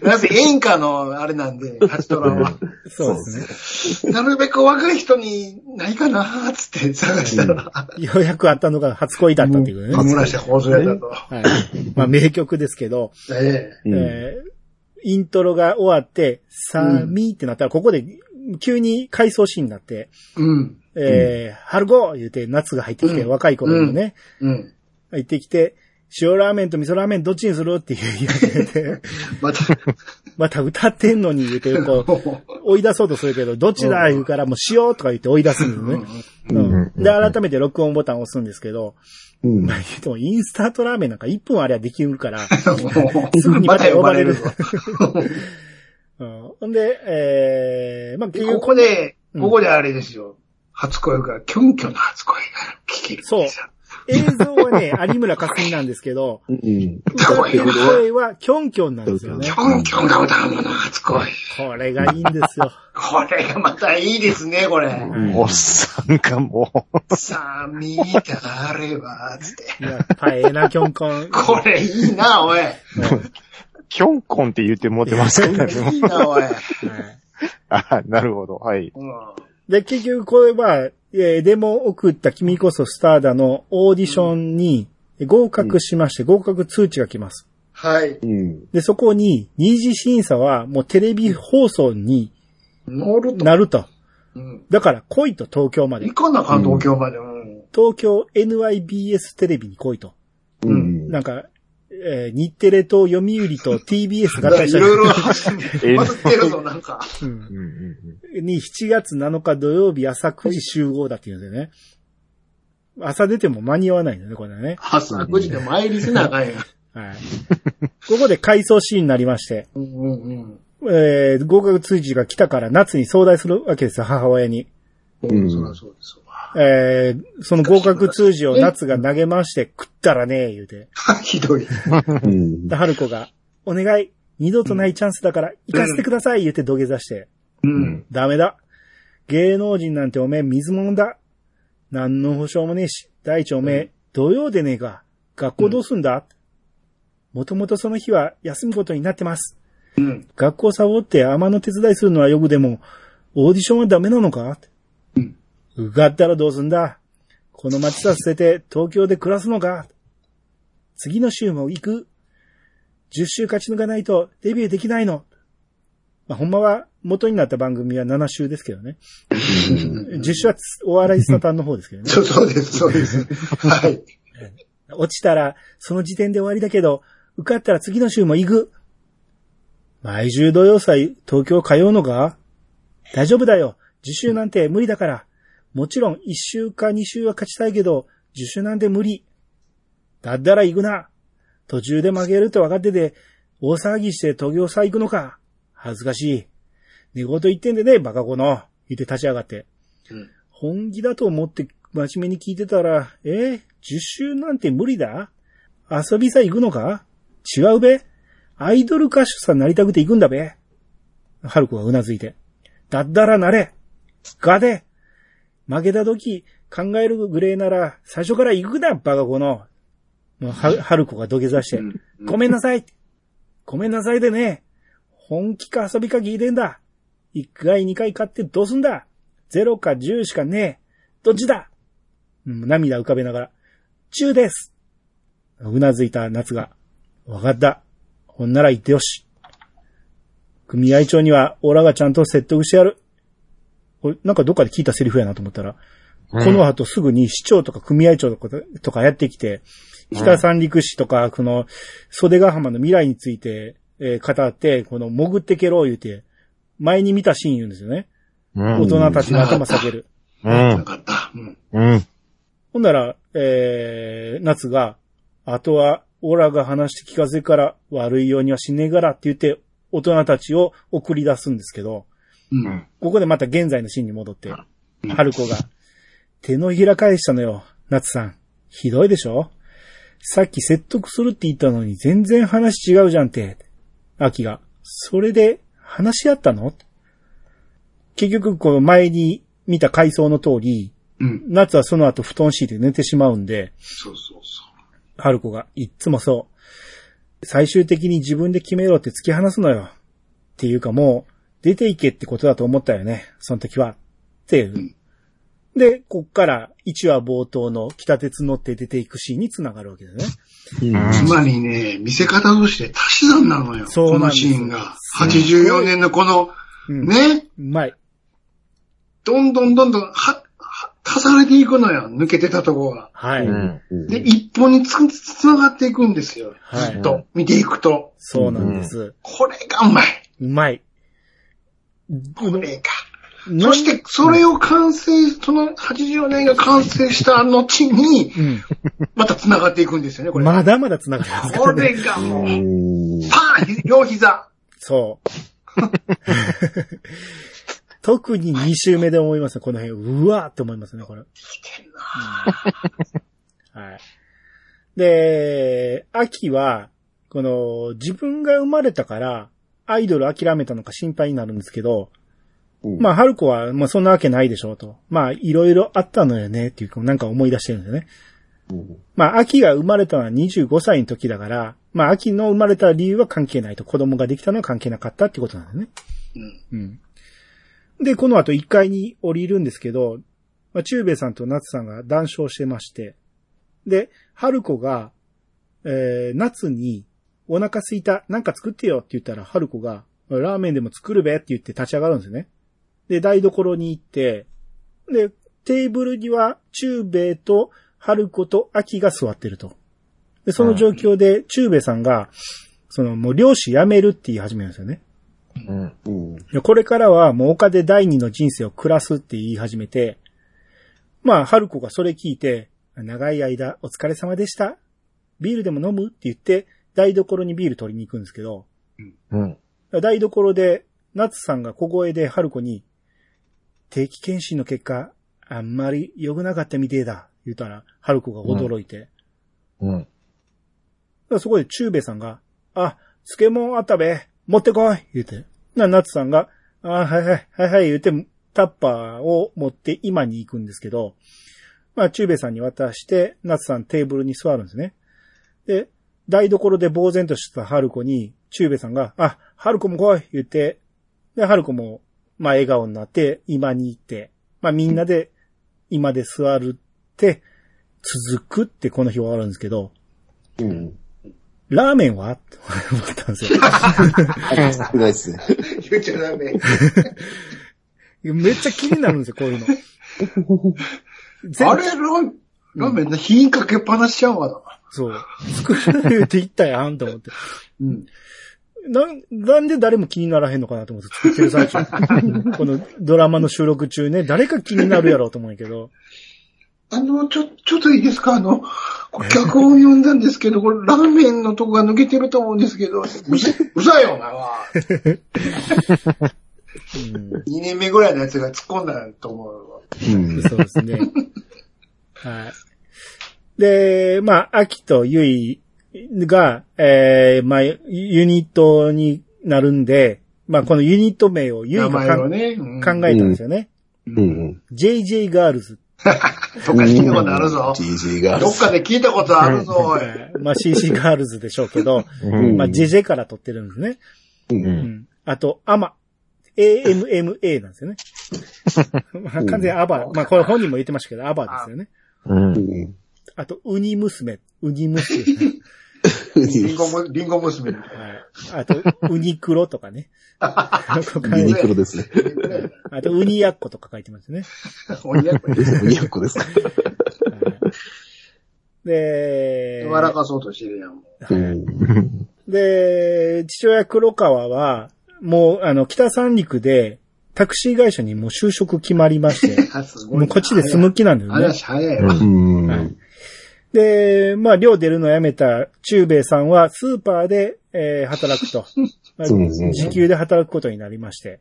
なぜ演歌のあれなんで、[LAUGHS] ハチトラは。そうですね。なるべく若い人にないかなーっつって探したら、ようやくあったのが初恋だったっていうね。村下放送やったと。はい。まあ名曲ですけど、えうんえーイントロが終わって、さーみーってなったら、ここで急に回想シーンになって、えうん。えー、春子言うて夏が入ってきて、うん若い頃のね、うん。入ってきて、塩ラーメンと味噌ラーメンどっちにする？って言うて、また、また歌ってんのに言うて、こう、[LAUGHS] 追い出そうとするけど、どっちだ言うからもう塩とか言って追い出すんですね。うん。で、改めて録音ボタンを押すんですけど、うんまあ言うてもインスタートラーメンなんか1分あればできるから、も [LAUGHS] すぐにうまた呼ばれるま [LAUGHS] うん。ほんで、えー、まあ結こ局、こで、うんここであれですよ。初恋が、キョンキョンの初恋が聞けるんですよ。映像はね、[LAUGHS] 有村架純なんですけど、うん。歌ってる声はキョンキョンなんですよねキ。ョンキョンが歌うもの、初恋。これがいいんですよ。これがまたいいですね、これ。はいおっさんがもう、さあ、見たあれば、つって。やっぱええな、キョンキョン。これいいな、おい。キョンコンって言って持ってますからね。いいな、おい。は [LAUGHS] いあ、なるほど。はい。うんで、結局これは、えーデモを送った君こそスターだのオーディションに合格しまして、合格通知が来ます。はい。うん。で、そこに二次審査はもうテレビ放送に乗ると。なると。うん。だから来いと東京まで行。かなあかん、東京まで。うん。東京 NYBS テレビに来いと。うん。なんか、えー日テレと読売と TBS 合体したいろいろ、え混ざってるぞ、なんか。うんうんうんうんに7月7日土曜日朝9時集合だって言うんですよね。朝出ても間に合わないんだよね、これね。朝9時で参りせなあかんやん。[LAUGHS] はい。ここで回想シーンになりまして、うんうんえー合格通知が来たから夏に相談するわけですよ、母親に。うん。うんそりゃそうですわ。えーその合格通知を夏が投げまして、食ったらね、言うて。[LAUGHS] ひどい。うんで、春子が、お願い、二度とないチャンスだから、行かせてください、言うて土下座して。うん。ダメだ。芸能人なんておめえ水物だ。何の保証もねえし、第一おめえ、土曜でねえか。学校どうすんだ、もともとその日は休むことになってます。うん。学校サボって天の手伝いするのはよくでも、オーディションはダメなのか？うん。受かったらどうすんだ？この街さ捨てて東京で暮らすのか？次の週も行く ?10 週勝ち抜かないとデビューできないの？まあ、ほんまは元になった番組は7週ですけどね。[LAUGHS] 10週はお笑いスタタンの方ですけどね。そうそうです、そうです。はい。落ちたらその時点で終わりだけど、受かったら次の週も行く？毎週土曜祭東京通うのか？大丈夫だよ。10週なんて無理だから。もちろん1週か2週は勝ちたいけど、10週なんて無理。だったら行くな。途中で負けると分かってて、大騒ぎして東京祭行くのか。恥ずかしい。寝言言ってんでね、バカ子の。言って立ち上がって。うん本気だと思って真面目に聞いてたら、えー、10週なんて無理だ？遊びさ行くのか？違うべ？アイドル歌手さんなりたくて行くんだべ？春子がうなずいて。だったらなれがで負けた時考えるぐれえなら最初から行くな、バカ子の。もうは、春子が土下座して。うんごめんなさい。ごめんなさいでね。本気か遊びか聞いてんだ。一回二回買ってどうすんだゼロか十しかねえ。どっちだうん涙浮かべながら。十です。うなずいた夏が。わかった。ほんなら言ってよし。組合長には、オラがちゃんと説得してやる。これ、なんかどっかで聞いたセリフやなと思ったら、この後すぐに市長とか組合長とかとかやってきて、北三陸市とか、この袖ヶ浜の未来について、えー語って、この潜ってけろ言うて、前に見たシーン言うんですよね。うん大人たちが頭下げる。うんな。かった。うん。うん。ほんなら、えー、夏が、あとは、オラが話して聞かせるから、悪いようにはしねえからって言って、大人たちを送り出すんですけど、うん。ここでまた現在のシーンに戻ってうん、春子が、手のひら返したのよ、夏さん。ひどいでしょ？さっき説得するって言ったのに全然話違うじゃんって。秋が、それで話し合ったの？結局、この前に見た回想の通り、うん。夏はその後布団敷いて寝てしまうんで、そうそうそ春子が、いっつもそう。最終的に自分で決めろって突き放すのよ。っていうかもう、出ていけってことだと思ったよね。その時は。っていう。で、こっから1話冒頭の北鉄乗って出ていくシーンにつながるわけだよね。う。つまりね、見せ方として足し算なのよ。このそうなんですシーンが。84年のこの、うん。ね、うまい。どんどんどんどん、は、は足されていくのよ。抜けてたとこが。はい。うん。で、一本につ、つながっていくんですよ。はいずっと。見ていくと。そうなんです。これがうまい。うまい。これが。なそして、それを完成、その84年が完成した後に、うん。また繋がっていくんですよね、これ。まだまだ繋がってますこれがもう、うんパーン両膝。そう。[LAUGHS] 特に2週目で思いますね、この辺。うわーって思いますね、これ。はい。で、秋は、この、自分が生まれたから、アイドル諦めたのか心配になるんですけど、うんまあ、春子は、まあ、そんなわけないでしょうと。まあ、いろいろあったのよね、っていうか、なんか思い出してるんですよね。うんまあ、秋が生まれたのは25歳の時だから、まあ、秋の生まれた理由は関係ないと。子供ができたのは関係なかったってことなんだよね。うん。うん。で、この後1階に降りるんですけど、まあ、中兵衛さんと夏さんが談笑してまして、で、春子が、えー、夏に、お腹すいた、なんか作ってよって言ったら、春子が、ラーメンでも作るべって言って立ち上がるんですよね。で、台所に行って、で、テーブルには、中兵衛と春子と秋が座ってると。で、その状況で、中兵衛さんが、その、もう漁師辞めるって言い始めるんですよね。うん。うんこれからはもう丘で第二の人生を暮らすって言い始めて、まあ、春子がそれ聞いて、長い間お疲れ様でした。ビールでも飲む？って言って、台所にビール取りに行くんですけど、うん。台所で、夏さんが小声で春子に、定期検診の結果、あんまり良くなかったみてえだ。言ったら、春子が驚いて、うん。だからそこで中兵衛さんが、あ、漬物あったべ、持ってこい言うて。な、夏さんが、あ、はいはい、はいはい、言うて、タッパーを持って今に行くんですけど、まあ、中兵衛さんに渡して、夏さんテーブルに座るんですね。で、台所で呆然とした春子に、中兵衛さんが、あ、春子も来い言って、で、春子も、まあ、笑顔になって、今に行って、まあ、みんなで、今で座るって、続くってこの日終わるんですけど、うん。ラーメンはって思ったんですよ。少ないっすね。言っちゃダメ。めっちゃ気になるんですよ、こういうの。全あれ、ラーラーメンな火にかけっぱなしちゃうわな。そう。作る言うて言ったやんと思って。うん。なん、なんで誰も気にならへんのかなと思って作ってる最中。[LAUGHS] このドラマの収録中ね、誰か気になるやろうと思うんやけど。あの、ちょ、ちょっといいですか？あの、これ脚本読んだんですけど、これラーメンのとこが抜けてると思うんですけど、うさ、うさいよな、わ。うん、2年目ぐらいのやつが突っ込んだと思うわ。うん。そうですね。はい。で、まあ、秋とゆいが、えー、まあ、ユニットになるんで、まあ、このユニット名をユイ名がね。うん考えたんですよね。うんうん。JJ [LAUGHS] ガールズ。どっかで聞いたことあるぞ。TG が。どっかで聞いたことあるぞ、おい。まあ、CC ガールズでしょうけど、うんまあ、JJ から取ってるんですね。う。うん。うんん。あと、アマ。AMMA なんですよね。[LAUGHS] まあ、完全にアバ。まあ、これ本人も言ってましたけど、アバですよね。うんう。ん。あと、ウニ娘。ウニ娘。[LAUGHS] リンゴむ、リンゴ娘はい。あと、ウニクロとかね。ユニクロですね。あと、ウニヤッコとか書いてますね。な。おいや、これ。200個ですか。はいで、笑かそうとしてるやん。もうん。で、父親黒川は、もう、あの、北三陸で、タクシー会社にもう就職決まりまして、[LAUGHS] もうこっちで住む気なんだよね。話早い。はいで、まあ、寮出るのをやめた中兵衛さんは、スーパーで、えー働くと。[LAUGHS] 時給で働くことになりまして。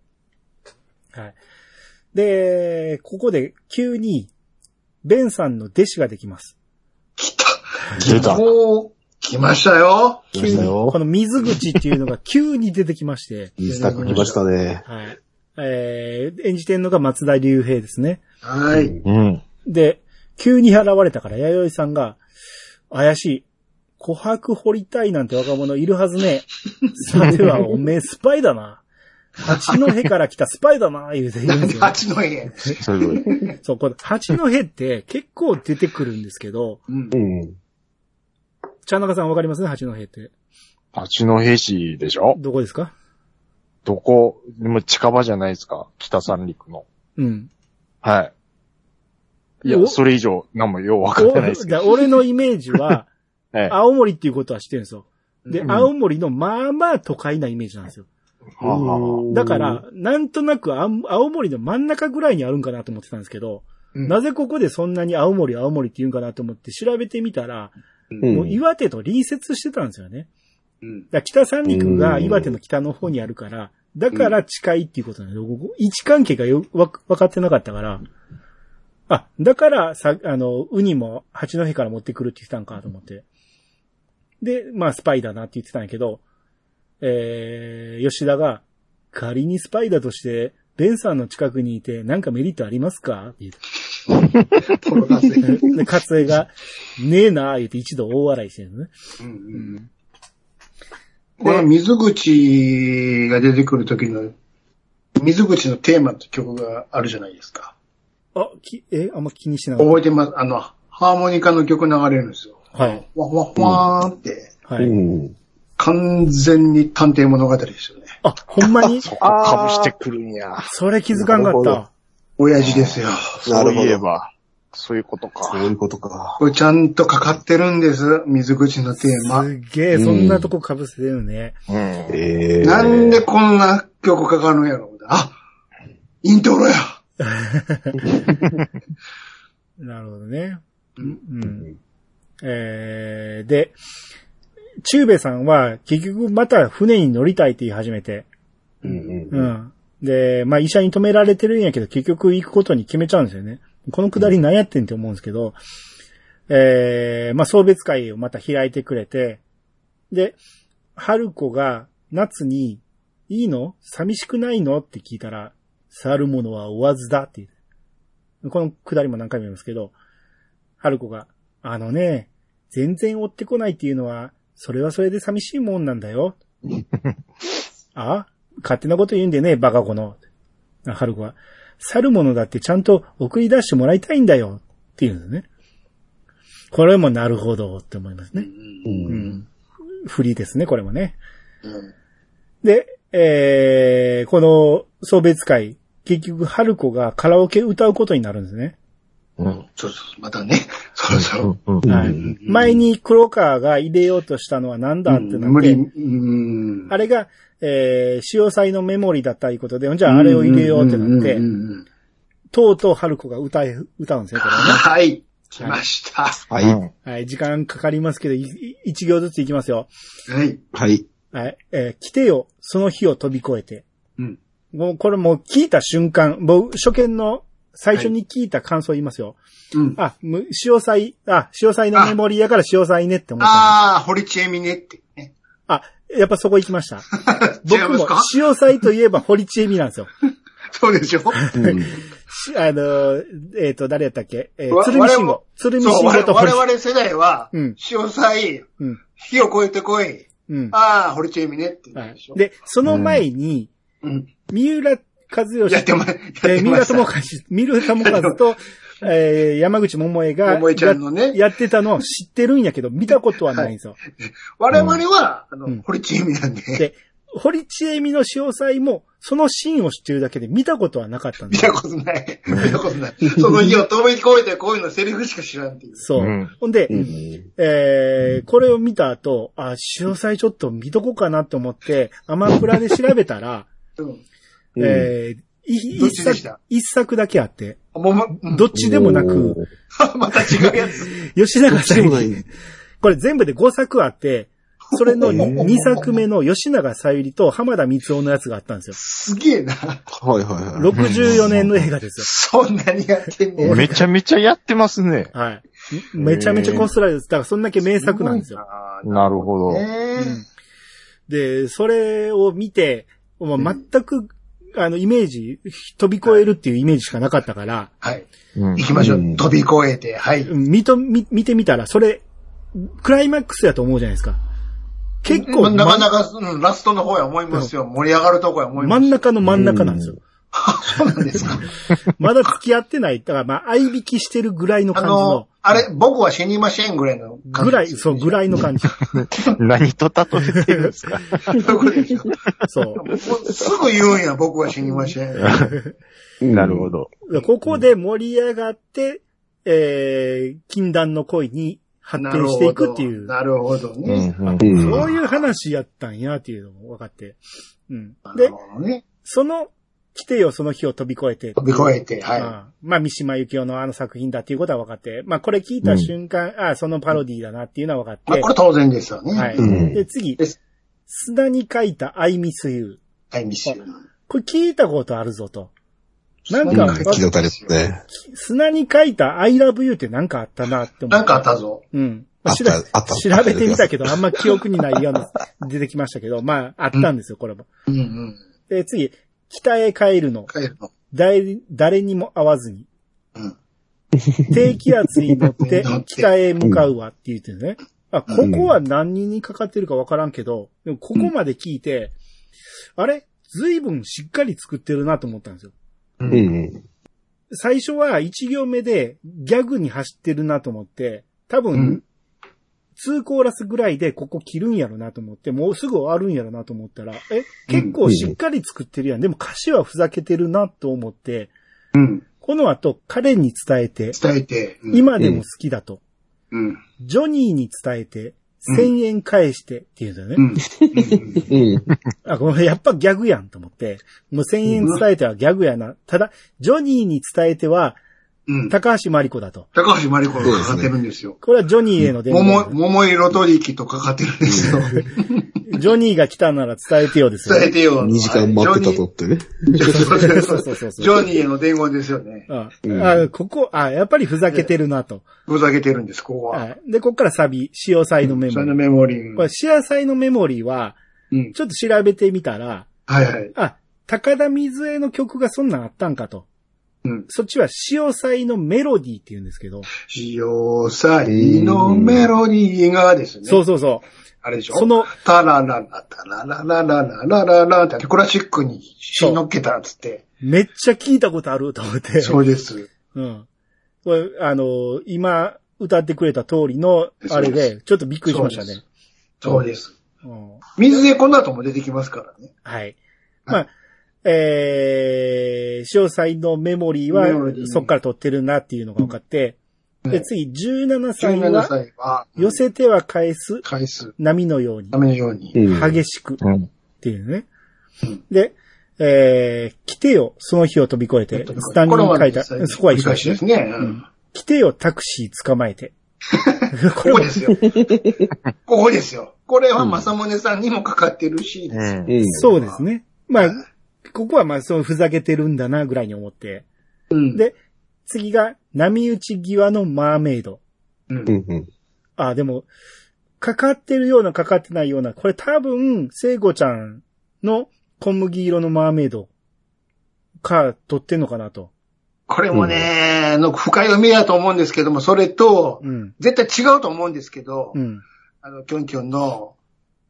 はい。で、ここで急に、ベンさんの弟子ができます。出た。もう、来ましたよ。来ましたよこの水口っていうのが急に出てきまして、いいスタッフ来ましたね。はい。えー演じてるのが松田龍平ですね。はい。うん。で、急に現れたから、弥生さんが、怪しい。琥珀掘りたいなんて若者いるはずね。さては、おめえスパイだな。八戸から来たスパイだな、言うて言うんですよ。八の家。すごい。そう、これ、八戸って結構出てくるんですけど、うんう。ん。茶中さんわかります？八戸って。八戸市でしょ？どこですか？どこ、でも近場じゃないですか？北三陸の。うん。はい。いおや、それ以上、なんもようわかってないですけど。お俺のイメージは、は [LAUGHS] い。青森っていうことは知ってるんですよ。で、うん青森のまあまあ都会なイメージなんですよ。だから、なんとなく青森の真ん中ぐらいにあるんかなと思ってたんですけど、うんなぜここでそんなに青森青森って言うんかなと思って調べてみたら、うんもう岩手と隣接してたんですよね。北三陸が岩手の北の方にあるから、だから近いっていうことなんで、僕位置関係がよ、わ、分かってなかったから、あ、だから、さ、あの、ウニも八戸から持ってくるって言ってたんかと思って。で、まあ、スパイだなって言ってたんやけど、えー、吉田が、仮にスパイだとして、ベンさんの近くにいて、なんかメリットありますか？って言って。ポロ出せ。うんで、勝江が、ねえなー言って一度大笑いしてるのね。うんこの水口が出てくる時の、水口のテーマって曲があるじゃないですか。あ、き、え、あんま気にしなかっ覚えてますあの、ハーモニカの曲流れるんですよ。た。はい。わわわーって、はい。うん。完全に探偵物語ですよね。あ、ほんまに？[LAUGHS] そこかぶしてくるんや。それ気づかんかった。親父ですよ。そう。いえば、そういうことか。そういうことか。これちゃんとかかってるんです。水口のテーマ。すげえ、そんなとこ被せてるね。うん。えー。なんでこんな曲かかるんやろあイントロや [LAUGHS] なるほどね。うん。えー、で、中兵衛さんは結局また船に乗りたいって言い始めて。うんう。うんん。で、まあ医者に止められてるんやけど結局行くことに決めちゃうんですよね。このくだり何やってんって思うんですけど、えー、まあ送別会をまた開いてくれて、で、春子が夏に、いいの？寂しくないの？って聞いたら、去る者は追わずだって言う。このくだりも何回も言いますけど、春子が、あのね、全然追ってこないっていうのは、それはそれで寂しいもんなんだよ。[LAUGHS] あ勝手なこと言うんでね、バカ子の。あ春子は、去る者だってちゃんと送り出してもらいたいんだよ。って言うんですね。これもなるほどって思いますね。う。うんん。フリーですね、これもね。うんで、えー、この送別会、結局、春子がカラオケ歌うことになるんですね。うん。そうそう、またね。[LAUGHS] そろそろ。うん。はいうん前に黒川が入れようとしたのは何だってなって、無理、うん。あれが、えー、潮祭のメモリだったいうことで、じゃああれを入れようってなってうん、うんうんうんとうとう春子が歌え、歌うんですよ、これはね。はい。来ました。はい。はい、時間かかりますけど、一行ずついきますよ。はい。はい。はい、えー来てよ、その日を飛び越えて。うん。もう、これもう聞いた瞬間、もう初見の最初に聞いた感想言いますよ。うん。あ、む潮祭、あ、潮祭のメモリーやから潮祭ねって思ったああ、堀ちえみねってね。あ、やっぱそこ行きました。[LAUGHS] 僕も潮祭といえば堀ちえみなんですよ。[LAUGHS] そうでしょ？[LAUGHS] うあの、えっ、と、誰やったっけ？えー、わ鶴見信我々号。鶴見そう、信号我と堀我々世代は、うん潮祭、うん。火を越えてこい。うん。ああ、堀ちえみねってでその前に、うん。三浦和義やってま、やっえー、三てました。浦友和、三浦友和と、[LAUGHS] えー、山口百恵が、桃江ちゃんのねややってたのを知ってるんやけど、見たことはないんですよ。我々は、あのうん、堀ちえみなんで、で、堀ちえみの潮祭も、そのシーンを知ってるだけで見たことはなかったんですよ。見たことない。見たことない。その火を飛び越えてこういうのセリフしか知らんっていう。そう。うんほんで、うんえー、これを見た後、あ、潮祭ちょっと見とこうかなと思って、アマプラで調べたら、うん。えー、いどっ一作一作だけあって、もうま、うんどっちでもなく、[LAUGHS] また違うやつ。[LAUGHS] 吉永小百合、これ全部で5作あって、それの2作目の吉永小百合と浜田光夫のやつがあったんですよ。すげえな。はいはいはい。64年の映画ですよ。そんなにやってんねん。めちゃめちゃやってますね。はい。めちゃめちゃこすられです。だからそんだけ名作なんですよ。なるほど。ねで、それを見て、もう全く、あの、イメージ、飛び越えるっていうイメージしかなかったから、はい。うん行きましょう。うん飛び越えて、はい。見と、見、見てみたら、それ、クライマックスやと思うじゃないですか。結構、なかまなか、うん、ラストの方や思いますよ。盛り上がるとこや思います。真ん中の真ん中なんですよ。[LAUGHS] そうなんですか。まだ付き合ってない。だから、まあ、相引きしてるぐらいのあ感じのの、、あれ、僕は死にませんぐらいの感じぐらい、そう、ぐらいの感じ。[LAUGHS] 何と例えてるんですか？そうすぐ言うんや、僕は死にません。[LAUGHS] なるほど。う。ここで盛り上がって、えー、禁断の恋に発展していくっていう、なるほどうね。そういう話やったんやっていうのも分かって。うん。でね。その、来てよ、その日を飛び越えて。飛び越えて、はああまあ、三島由紀夫のあの作品だっていうことは分かって、まあ、これ聞いた瞬間、ああ、そのパロディーだなっていうのは分かい。まあ、ってこ、れ当然ですよね。はい。うんで、次砂に書いた I miss you。はい、ミスユー。これ聞いたことあるぞと。なんか、うん聞いたことありますね。砂に書いた I love you ってなんかあったなって思って。なんかあったぞ。うん。あったしらあった調べてみたけど、あんま記憶にないような、出てきましたけど、まあ、あったんですよ、これも。うんうん。で、次、北へ帰るの。帰るの。誰誰にも会わずに。うん。低気圧に乗って北へ向かうわって言ってね。あ、ここは何人にかかってるかわからんけど、でもここまで聞いて、あれ？随分しっかり作ってるなと思ったんですよ。う。うんん。最初は1行目でギャグに走ってるなと思って、多分、うん2コーラスぐらいでここ切るんやろなと思って、もうすぐ終わるんやろなと思ったら、え、結構しっかり作ってるやん。でも歌詞はふざけてるなと思って、うん。この後彼に伝えて、伝えて。うん。今でも好きだと。うん。ジョニーに伝えて、1000円返してっていうんだよね。[LAUGHS] あ、これやっぱギャグやんと思って、もう1000円伝えてはギャグやな。ただ、ジョニーに伝えては、うん。高橋真理子だと。高橋真理子がかかってるんですよ。これはジョニーへの電桃、話。桃色取引とかかってるんですよ。[LAUGHS] ジョニーが来たなら伝えてよですよ、伝えてよ。2時間待ってたとってね。そうそうそそう [LAUGHS] ジョニーへの伝言ですよね。あうんあ、ここ、あ、やっぱりふざけてるなと。ふざけてるんです、ここは。はいで、ここからサビ、潮祭のメモリー。メモリー。これ、潮祭のメモリーは、うん。ちょっと調べてみたら、はいはい。あ、高田水江の曲がそんなんあったんかと。うん。そっちは潮祭のメロディーって言うんですけど、潮祭のメロディーがですね。そうそうそあれでしょ？その、タラララ、タララララララララってクラシックにしのっけたっつって。う。めっちゃ聞いたことあると思って。そうです。うん。これ、あの、今、歌ってくれた通りの、あれでで、ちょっとびっくりしましたそうね。そうです。うん水でこの後も出てきますからね。はい。まあ、えー、詳細のメモリーはそっから取ってるなっていうのが分かって、で、次、17歳17は、歳は、寄せては返す返す波のようにた、めのように。うん。激しくっうん。ていうねうん。で、えー、来てよ、その日を飛び越えて、スタンドに書いた、そこは一緒ですね。来てよ、タクシー捕まえて。こ [LAUGHS] ここですよ。ここですよ。これは正宗さんにもかかってるし。そうですね。まあ、ここはまあ、そうふざけてるんだな、ぐらいに思って。うん。で、次が、波打ち際のマーメイド。うんうんうん。あ、でも、かかってるような、かかってないような、これ多分、聖子ちゃんの小麦色のマーメイドか、取ってんのかなと。これもね、の深読みだと思うんですけども、それと、うん。絶対違うと思うんですけど、うん。あの、キョンキョンの、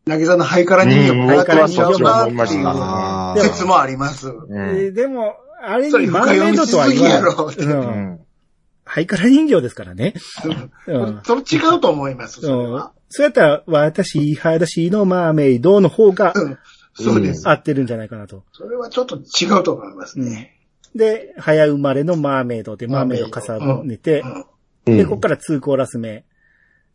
なぎさのハイカラ人形もらってるんちゃうかっていうあでも説もあります。でも、あれにマーメイドとは言。ハイカラ人形ですからね。[LAUGHS] うん。それ違うと思います、それうんは。そうやったら、私、裸足のマーメイドの方がうんそうです。合ってるんじゃないかなと。それはちょっと違うと思いますね。で、早生まれのマーメイドでマーメイド重ねてで、ここから2コーラス目。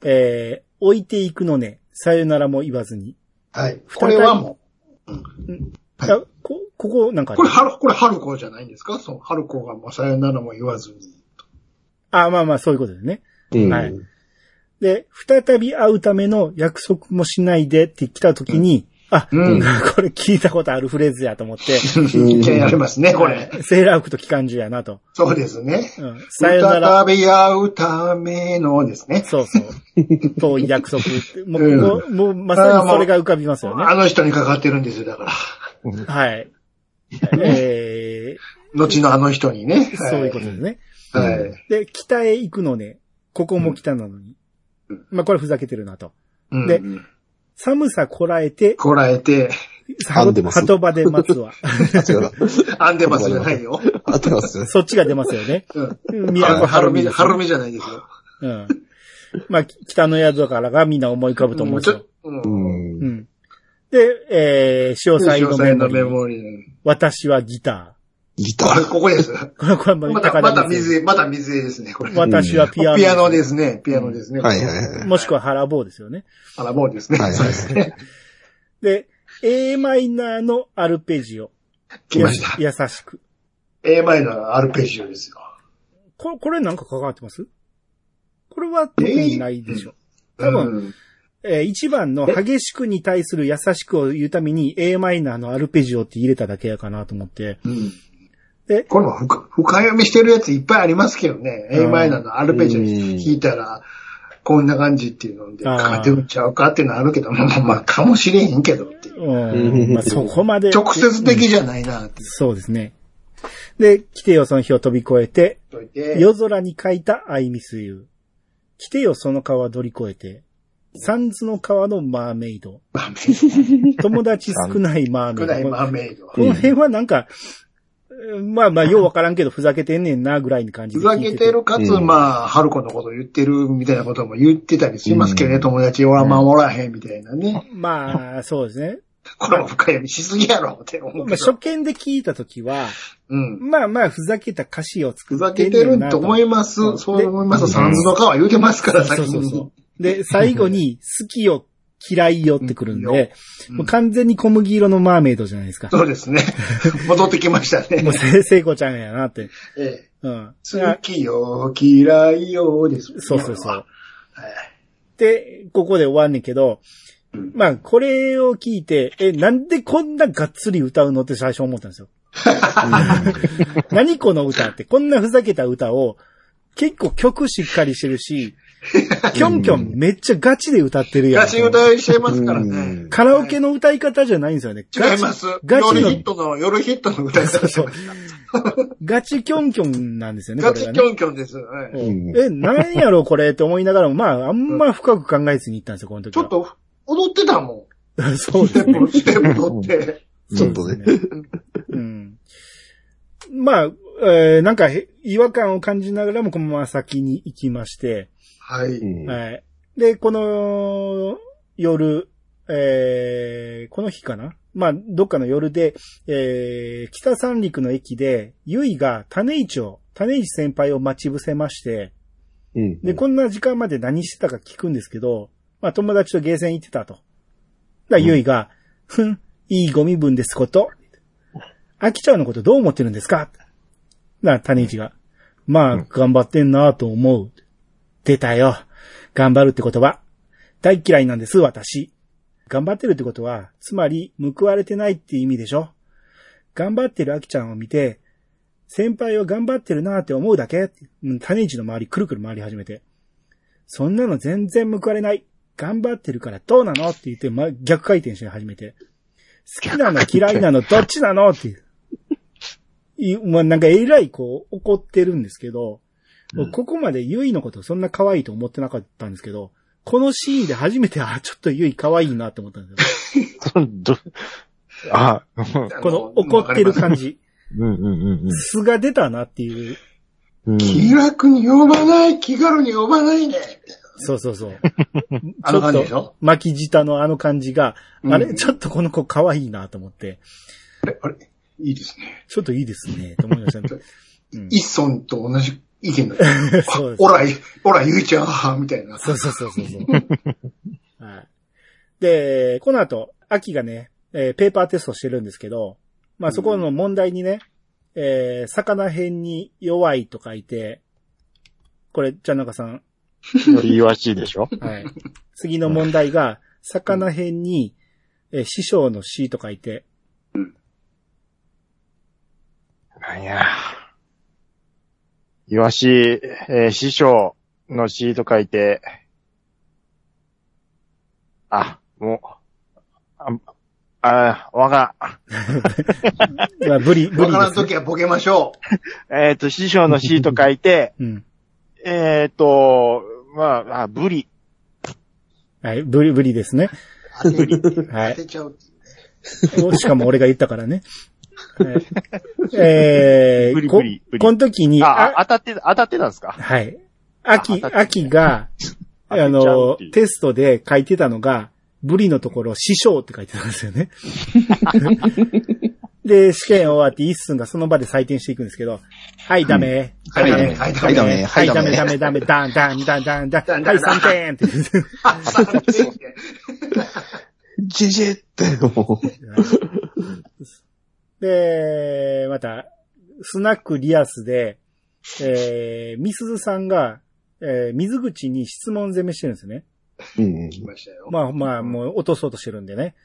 えー、置いていくのね、さよならも言わずに。はい。これはもはいあこ、ここなんかう、これ、はる、これ、春子じゃないんですか？そう、春子がもうさよならも言わずに。あ、まあまあ、そういうことですね。うん。はいで、再び会うための約束もしないでって来た時に、あ、うんこれ聞いたことあるフレーズやと思って、一見ありますね、これ。セーラー服と機関銃やなと。そうですね。うん、さよなら。再び会うためのですね。そうそう。[LAUGHS] 遠い約束。もう、ここもうまさにそれが浮かびますよね。あの人にかかってるんですよ、だから。はい。[LAUGHS] え後のあの人にね。ー、そういうことですね。はい。で、北へ行くのね。ここも北なのに。まあ、これふざけてるなと。うんで寒さこらえて、こらえて、編んでます鳩場で待つわ。あ、違うな。アンデマスじゃないよ。合ってますね。[LAUGHS] そっちが出ますよね。うん。宮古春見、ですね春見じゃないですよ。うん。まあ、北の宿からがみんな思い浮かぶと思うんですよ。うん。う。うんん。で、えー、詳細の詳細のメメモリー。モリー。私はギタギタこれ、ー。ここです。ー。これ、これもまた、また水江、また水江ですね、これ。私はピアノ。ピアノですね、ピアノですね。はいはいはい。もしくは腹棒ですよね。あら、もうですね。はいはいそうですね。[LAUGHS] で、a マイナーのアルペジオ。来ました。や優しく。A マイナーアルペジオですよ。これ、これなんか関わってます？これは特にないでしょ。多分うんえー一番の激しくに対する優しくを言うために a マイナーのアルペジオって入れただけやかなと思って。うん。で、これも深深読みしてるやついっぱいありますけどね。うん A マイナーのアルペジオ弾いたら、こんな感じっていうので、かかってるんちゃうかっていうのはあるけど、ま [LAUGHS] あまあ、かもしれへんけどっていう。うん、まあ、[LAUGHS] そこまで。直接的じゃないなってそうですね。で、来てよその日を飛び越えて。夜空に書いた I miss you。来てよその川乗り越えて、サンズの川のマーメイド。マーメイ [LAUGHS] 友達少ないマード。少ないメイド。マーメイド。この辺はなんか、まあまあ、ようわからんけど、ふざけてんねんな、ぐらいの感じふざけてるかつ、うんまあ、春子のこと言ってるみたいなことも言ってたりしますけどね、友達は守らへんみたいなね。まあ、そうですね。これも深読みしすぎやろって思うまあ。初見で聞いたときは、うん。まあまあ、ふざけた歌詞を作ふざってけてんねんなると思いますう。んそう思います。サンズの川言うてますから、先そうそうそに。う。で、最後に、好きよ、嫌いよってくるんうんで、もう完全に小麦色のマーメイドじゃないですか。そうですね。[LAUGHS] 戻ってきましたねもう。せ、聖子ちゃんやなって。ええうん。好きよ、嫌いよ、です。そうそうそう。はいで、ここで終わんねんけど、うんまあ、これを聞いて、え、なんでこんながっつり歌うのって最初思ったんですよ。[LAUGHS] 何この歌って、こんなふざけた歌を、結構曲しっかりしてるし、[LAUGHS] キョンキョンめっちゃガチで歌ってるやん。ガチ歌いしてますからね。カラオケの歌い方じゃないんですよね。違います。ガチの夜ヒットの、夜ヒットの歌い方してます。[LAUGHS] ガチキョンキョンなんですよね、ガチキ。ョンキョンです。はいうんえ、何やろうこれって思いながらも、まあ、あんま深く考えずに行ったんですよ、この時は。ちょっと、踊ってたも [LAUGHS] そうん。ステップ、ステップ取って。ちょっとね。うん。まあ、えーなんかへ違和感を感じながらもこのまま先に行きまして、はい。うんはい。で、この夜、えーこの日かな？まあ、どっかの夜で、えー北三陸の駅で、ゆいが種市を、種市先輩を待ち伏せまして、うん。で、こんな時間まで何してたか聞くんですけど、まあ友達とゲーセン行ってたと。だからゆいが、ふん、いいゴミ分ですこと。飽きちゃうのことどう思ってるんですか？な、種市が。まあ、頑張ってんなと思う。出たよ。頑張るって言葉。大嫌いなんです、私。頑張ってるってことは、つまり、報われてないって意味でしょ頑張ってるアキちゃんを見て、先輩は頑張ってるなって思うだけうん種市の周りくるくる回り始めて。そんなの全然報われない。頑張ってるからどうなのって言って、ま、逆回転し始めて。好きなの嫌いなのどっちなのっていう。いまあ、なんかえらいこう怒ってるんですけど、うんここまでユイのことそんな可愛いと思ってなかったんですけど、このシーンで初めて、あ、ちょっとユイ可愛いなって思ったんですよ。どあ、[LAUGHS] この怒ってる感じ。うんうんうん素が出たなっていう。うん。気楽に呼ばない、気軽に呼ばないね。そうそうそう。[LAUGHS] あの感じでしょ？ちょっと巻き舌のあの感じが、うんあれ、ちょっとこの子可愛いなと思って、あれ、あれ、いいですね。ちょっといいですね、と思いましたね。うん一村と同じ意見 [LAUGHS] ですおら、おら、ゆいちゃん、みたいな。そうそうそうそう。[LAUGHS] はい。で、この後、秋がね、えーペーパーテストしてるんですけど、まあそこの問題にね、えー魚編に弱いと書いて、これ、じゃあ中さん、イワシでしょ？はい。次の問題が、魚編に、えー師匠の師と書いて、なんや。イワシ、えー師匠の師と書いて、あ、もう、あ、あわから [LAUGHS] まあ、ブリ、ブわリです、ね。からんときはボケましょん。[LAUGHS] えっ、と、師匠の師と書いて、[LAUGHS] うん。えっと、まあ、あ、ブリ。はい、ブリ、ブリですね。う。当てはい当。てちゃう。しかも俺が言ったからね。は [LAUGHS] いえー、こブリブリブリ。この時に、あ、当たって、当たってたんですか？はい。秋、秋が、[LAUGHS] あのテストで書いてたのが、ブリのところ、師匠って書いてたんですよね。[LAUGHS] で、試験終わって一寸がその場で採点していくんですけど、はい、ダメ。はいダメ。はい、はいはいダメ。はい、ダメ、はいダメダメ、ダメ、ダン、ダン、ダン、ダン、ダン、はい、ダン。3点って言って。あ、さてジジって、もで、また、スナックリアスで、えー、ミスズさんが、えー、水口に質問攻めしてるんですよね。う。うん来ましたよ。まあまあ、もう落とそうとしてるんでね。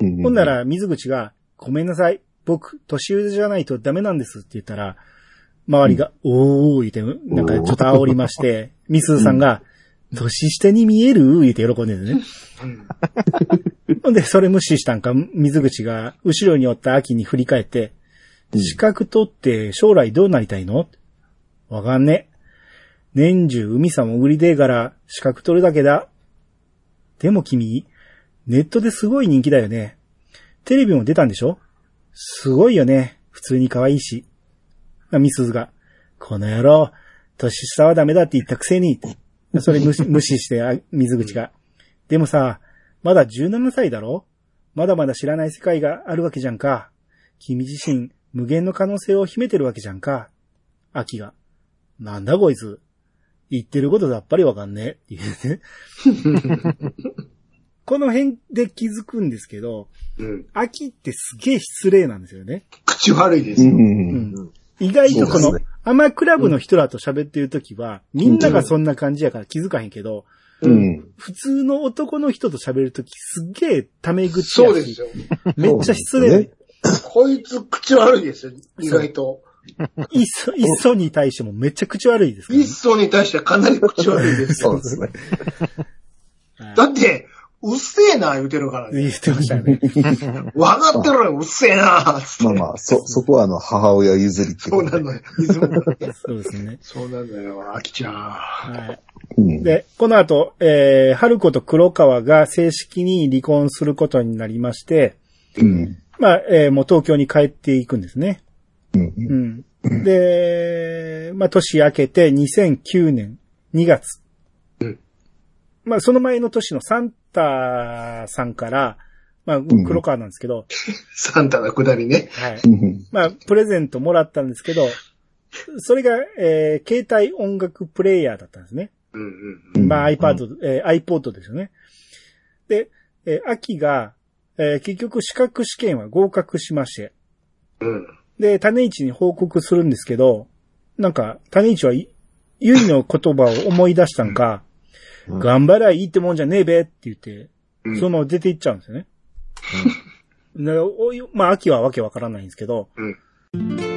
うんうん。ほんなら、水口が、ごめんなさい。僕、年上じゃないとダメなんですって言ったら、周りが、おー言って、なんかちょっと煽りまして、ミスズさんが、年下に見える？言って喜んでるね。うんほんで、それ無視したんか、水口が後ろにおった秋に振り返って、うん資格取って将来どうなりたいの？わかんね。年中海さ潜りでえから資格取るだけだ。でも君、ネットですごい人気だよね。テレビも出たんでしょ？すごいよね。普通に可愛いし。あミスズが、この野郎、年下はダメだって言ったくせに。[LAUGHS] それ無視無視して、あ水口が。でもさ、まだ17歳だろ？まだまだ知らない世界があるわけじゃんか。君自身、無限の可能性を秘めてるわけじゃんか。秋が。なんだこいつ？言ってることさっぱりわかんねえ。って言うね。[LAUGHS] この辺で気づくんですけど、うん秋ってすげえ失礼なんですよね。口悪いですよ。うん。うん意外とこのそうですね、アマクラブの人らと喋ってるときは、みんながそんな感じやから気づかへんけど、うん。普通の男の人と喋るときすっげえタメ口やし、そうですよ。めっちゃ失礼、そうなんでこいつ口悪いですよ。意外と。いっそ、いっそに対してもめっちゃ口悪いですね一層に対してはかなり口悪いですよ。そうですね。[LAUGHS] はいだって、うっせえな、言うてるからね。言ってましたよね。[LAUGHS] わかってるよ、うっせえな、つって。まあまあ、そ、そこはあの、母親譲りってことで。そうなのよ。[LAUGHS] そうですね。そうなんだよ、あきちゃん。はい。うん。で、この後、えー、春子と黒川が正式に離婚することになりまして、うん。まあ、えーもう東京に帰っていくんですね。うん。うん。で、まあ、年明けて2009年2月。うんまあ、その前の年のサンタさんから、まあ、ん黒川なんですけど、[LAUGHS] サンタのくだりね。はい。うん。まあ、プレゼントもらったんですけど、それが、えー携帯音楽プレイヤーだったんですね。うんうんうんまあ iPad、えー iPod ですよね。で、えー秋が、えー結局資格試験は合格しまして、うん。で、種市に報告するんですけど、なんか、種市はい、ゆいの言葉を思い出したんか、うん頑張りゃいいってもんじゃねえべって言って、うん。そのまま出ていっちゃうんですよね。でおいまあ、秋はわけわからないんですけど、うん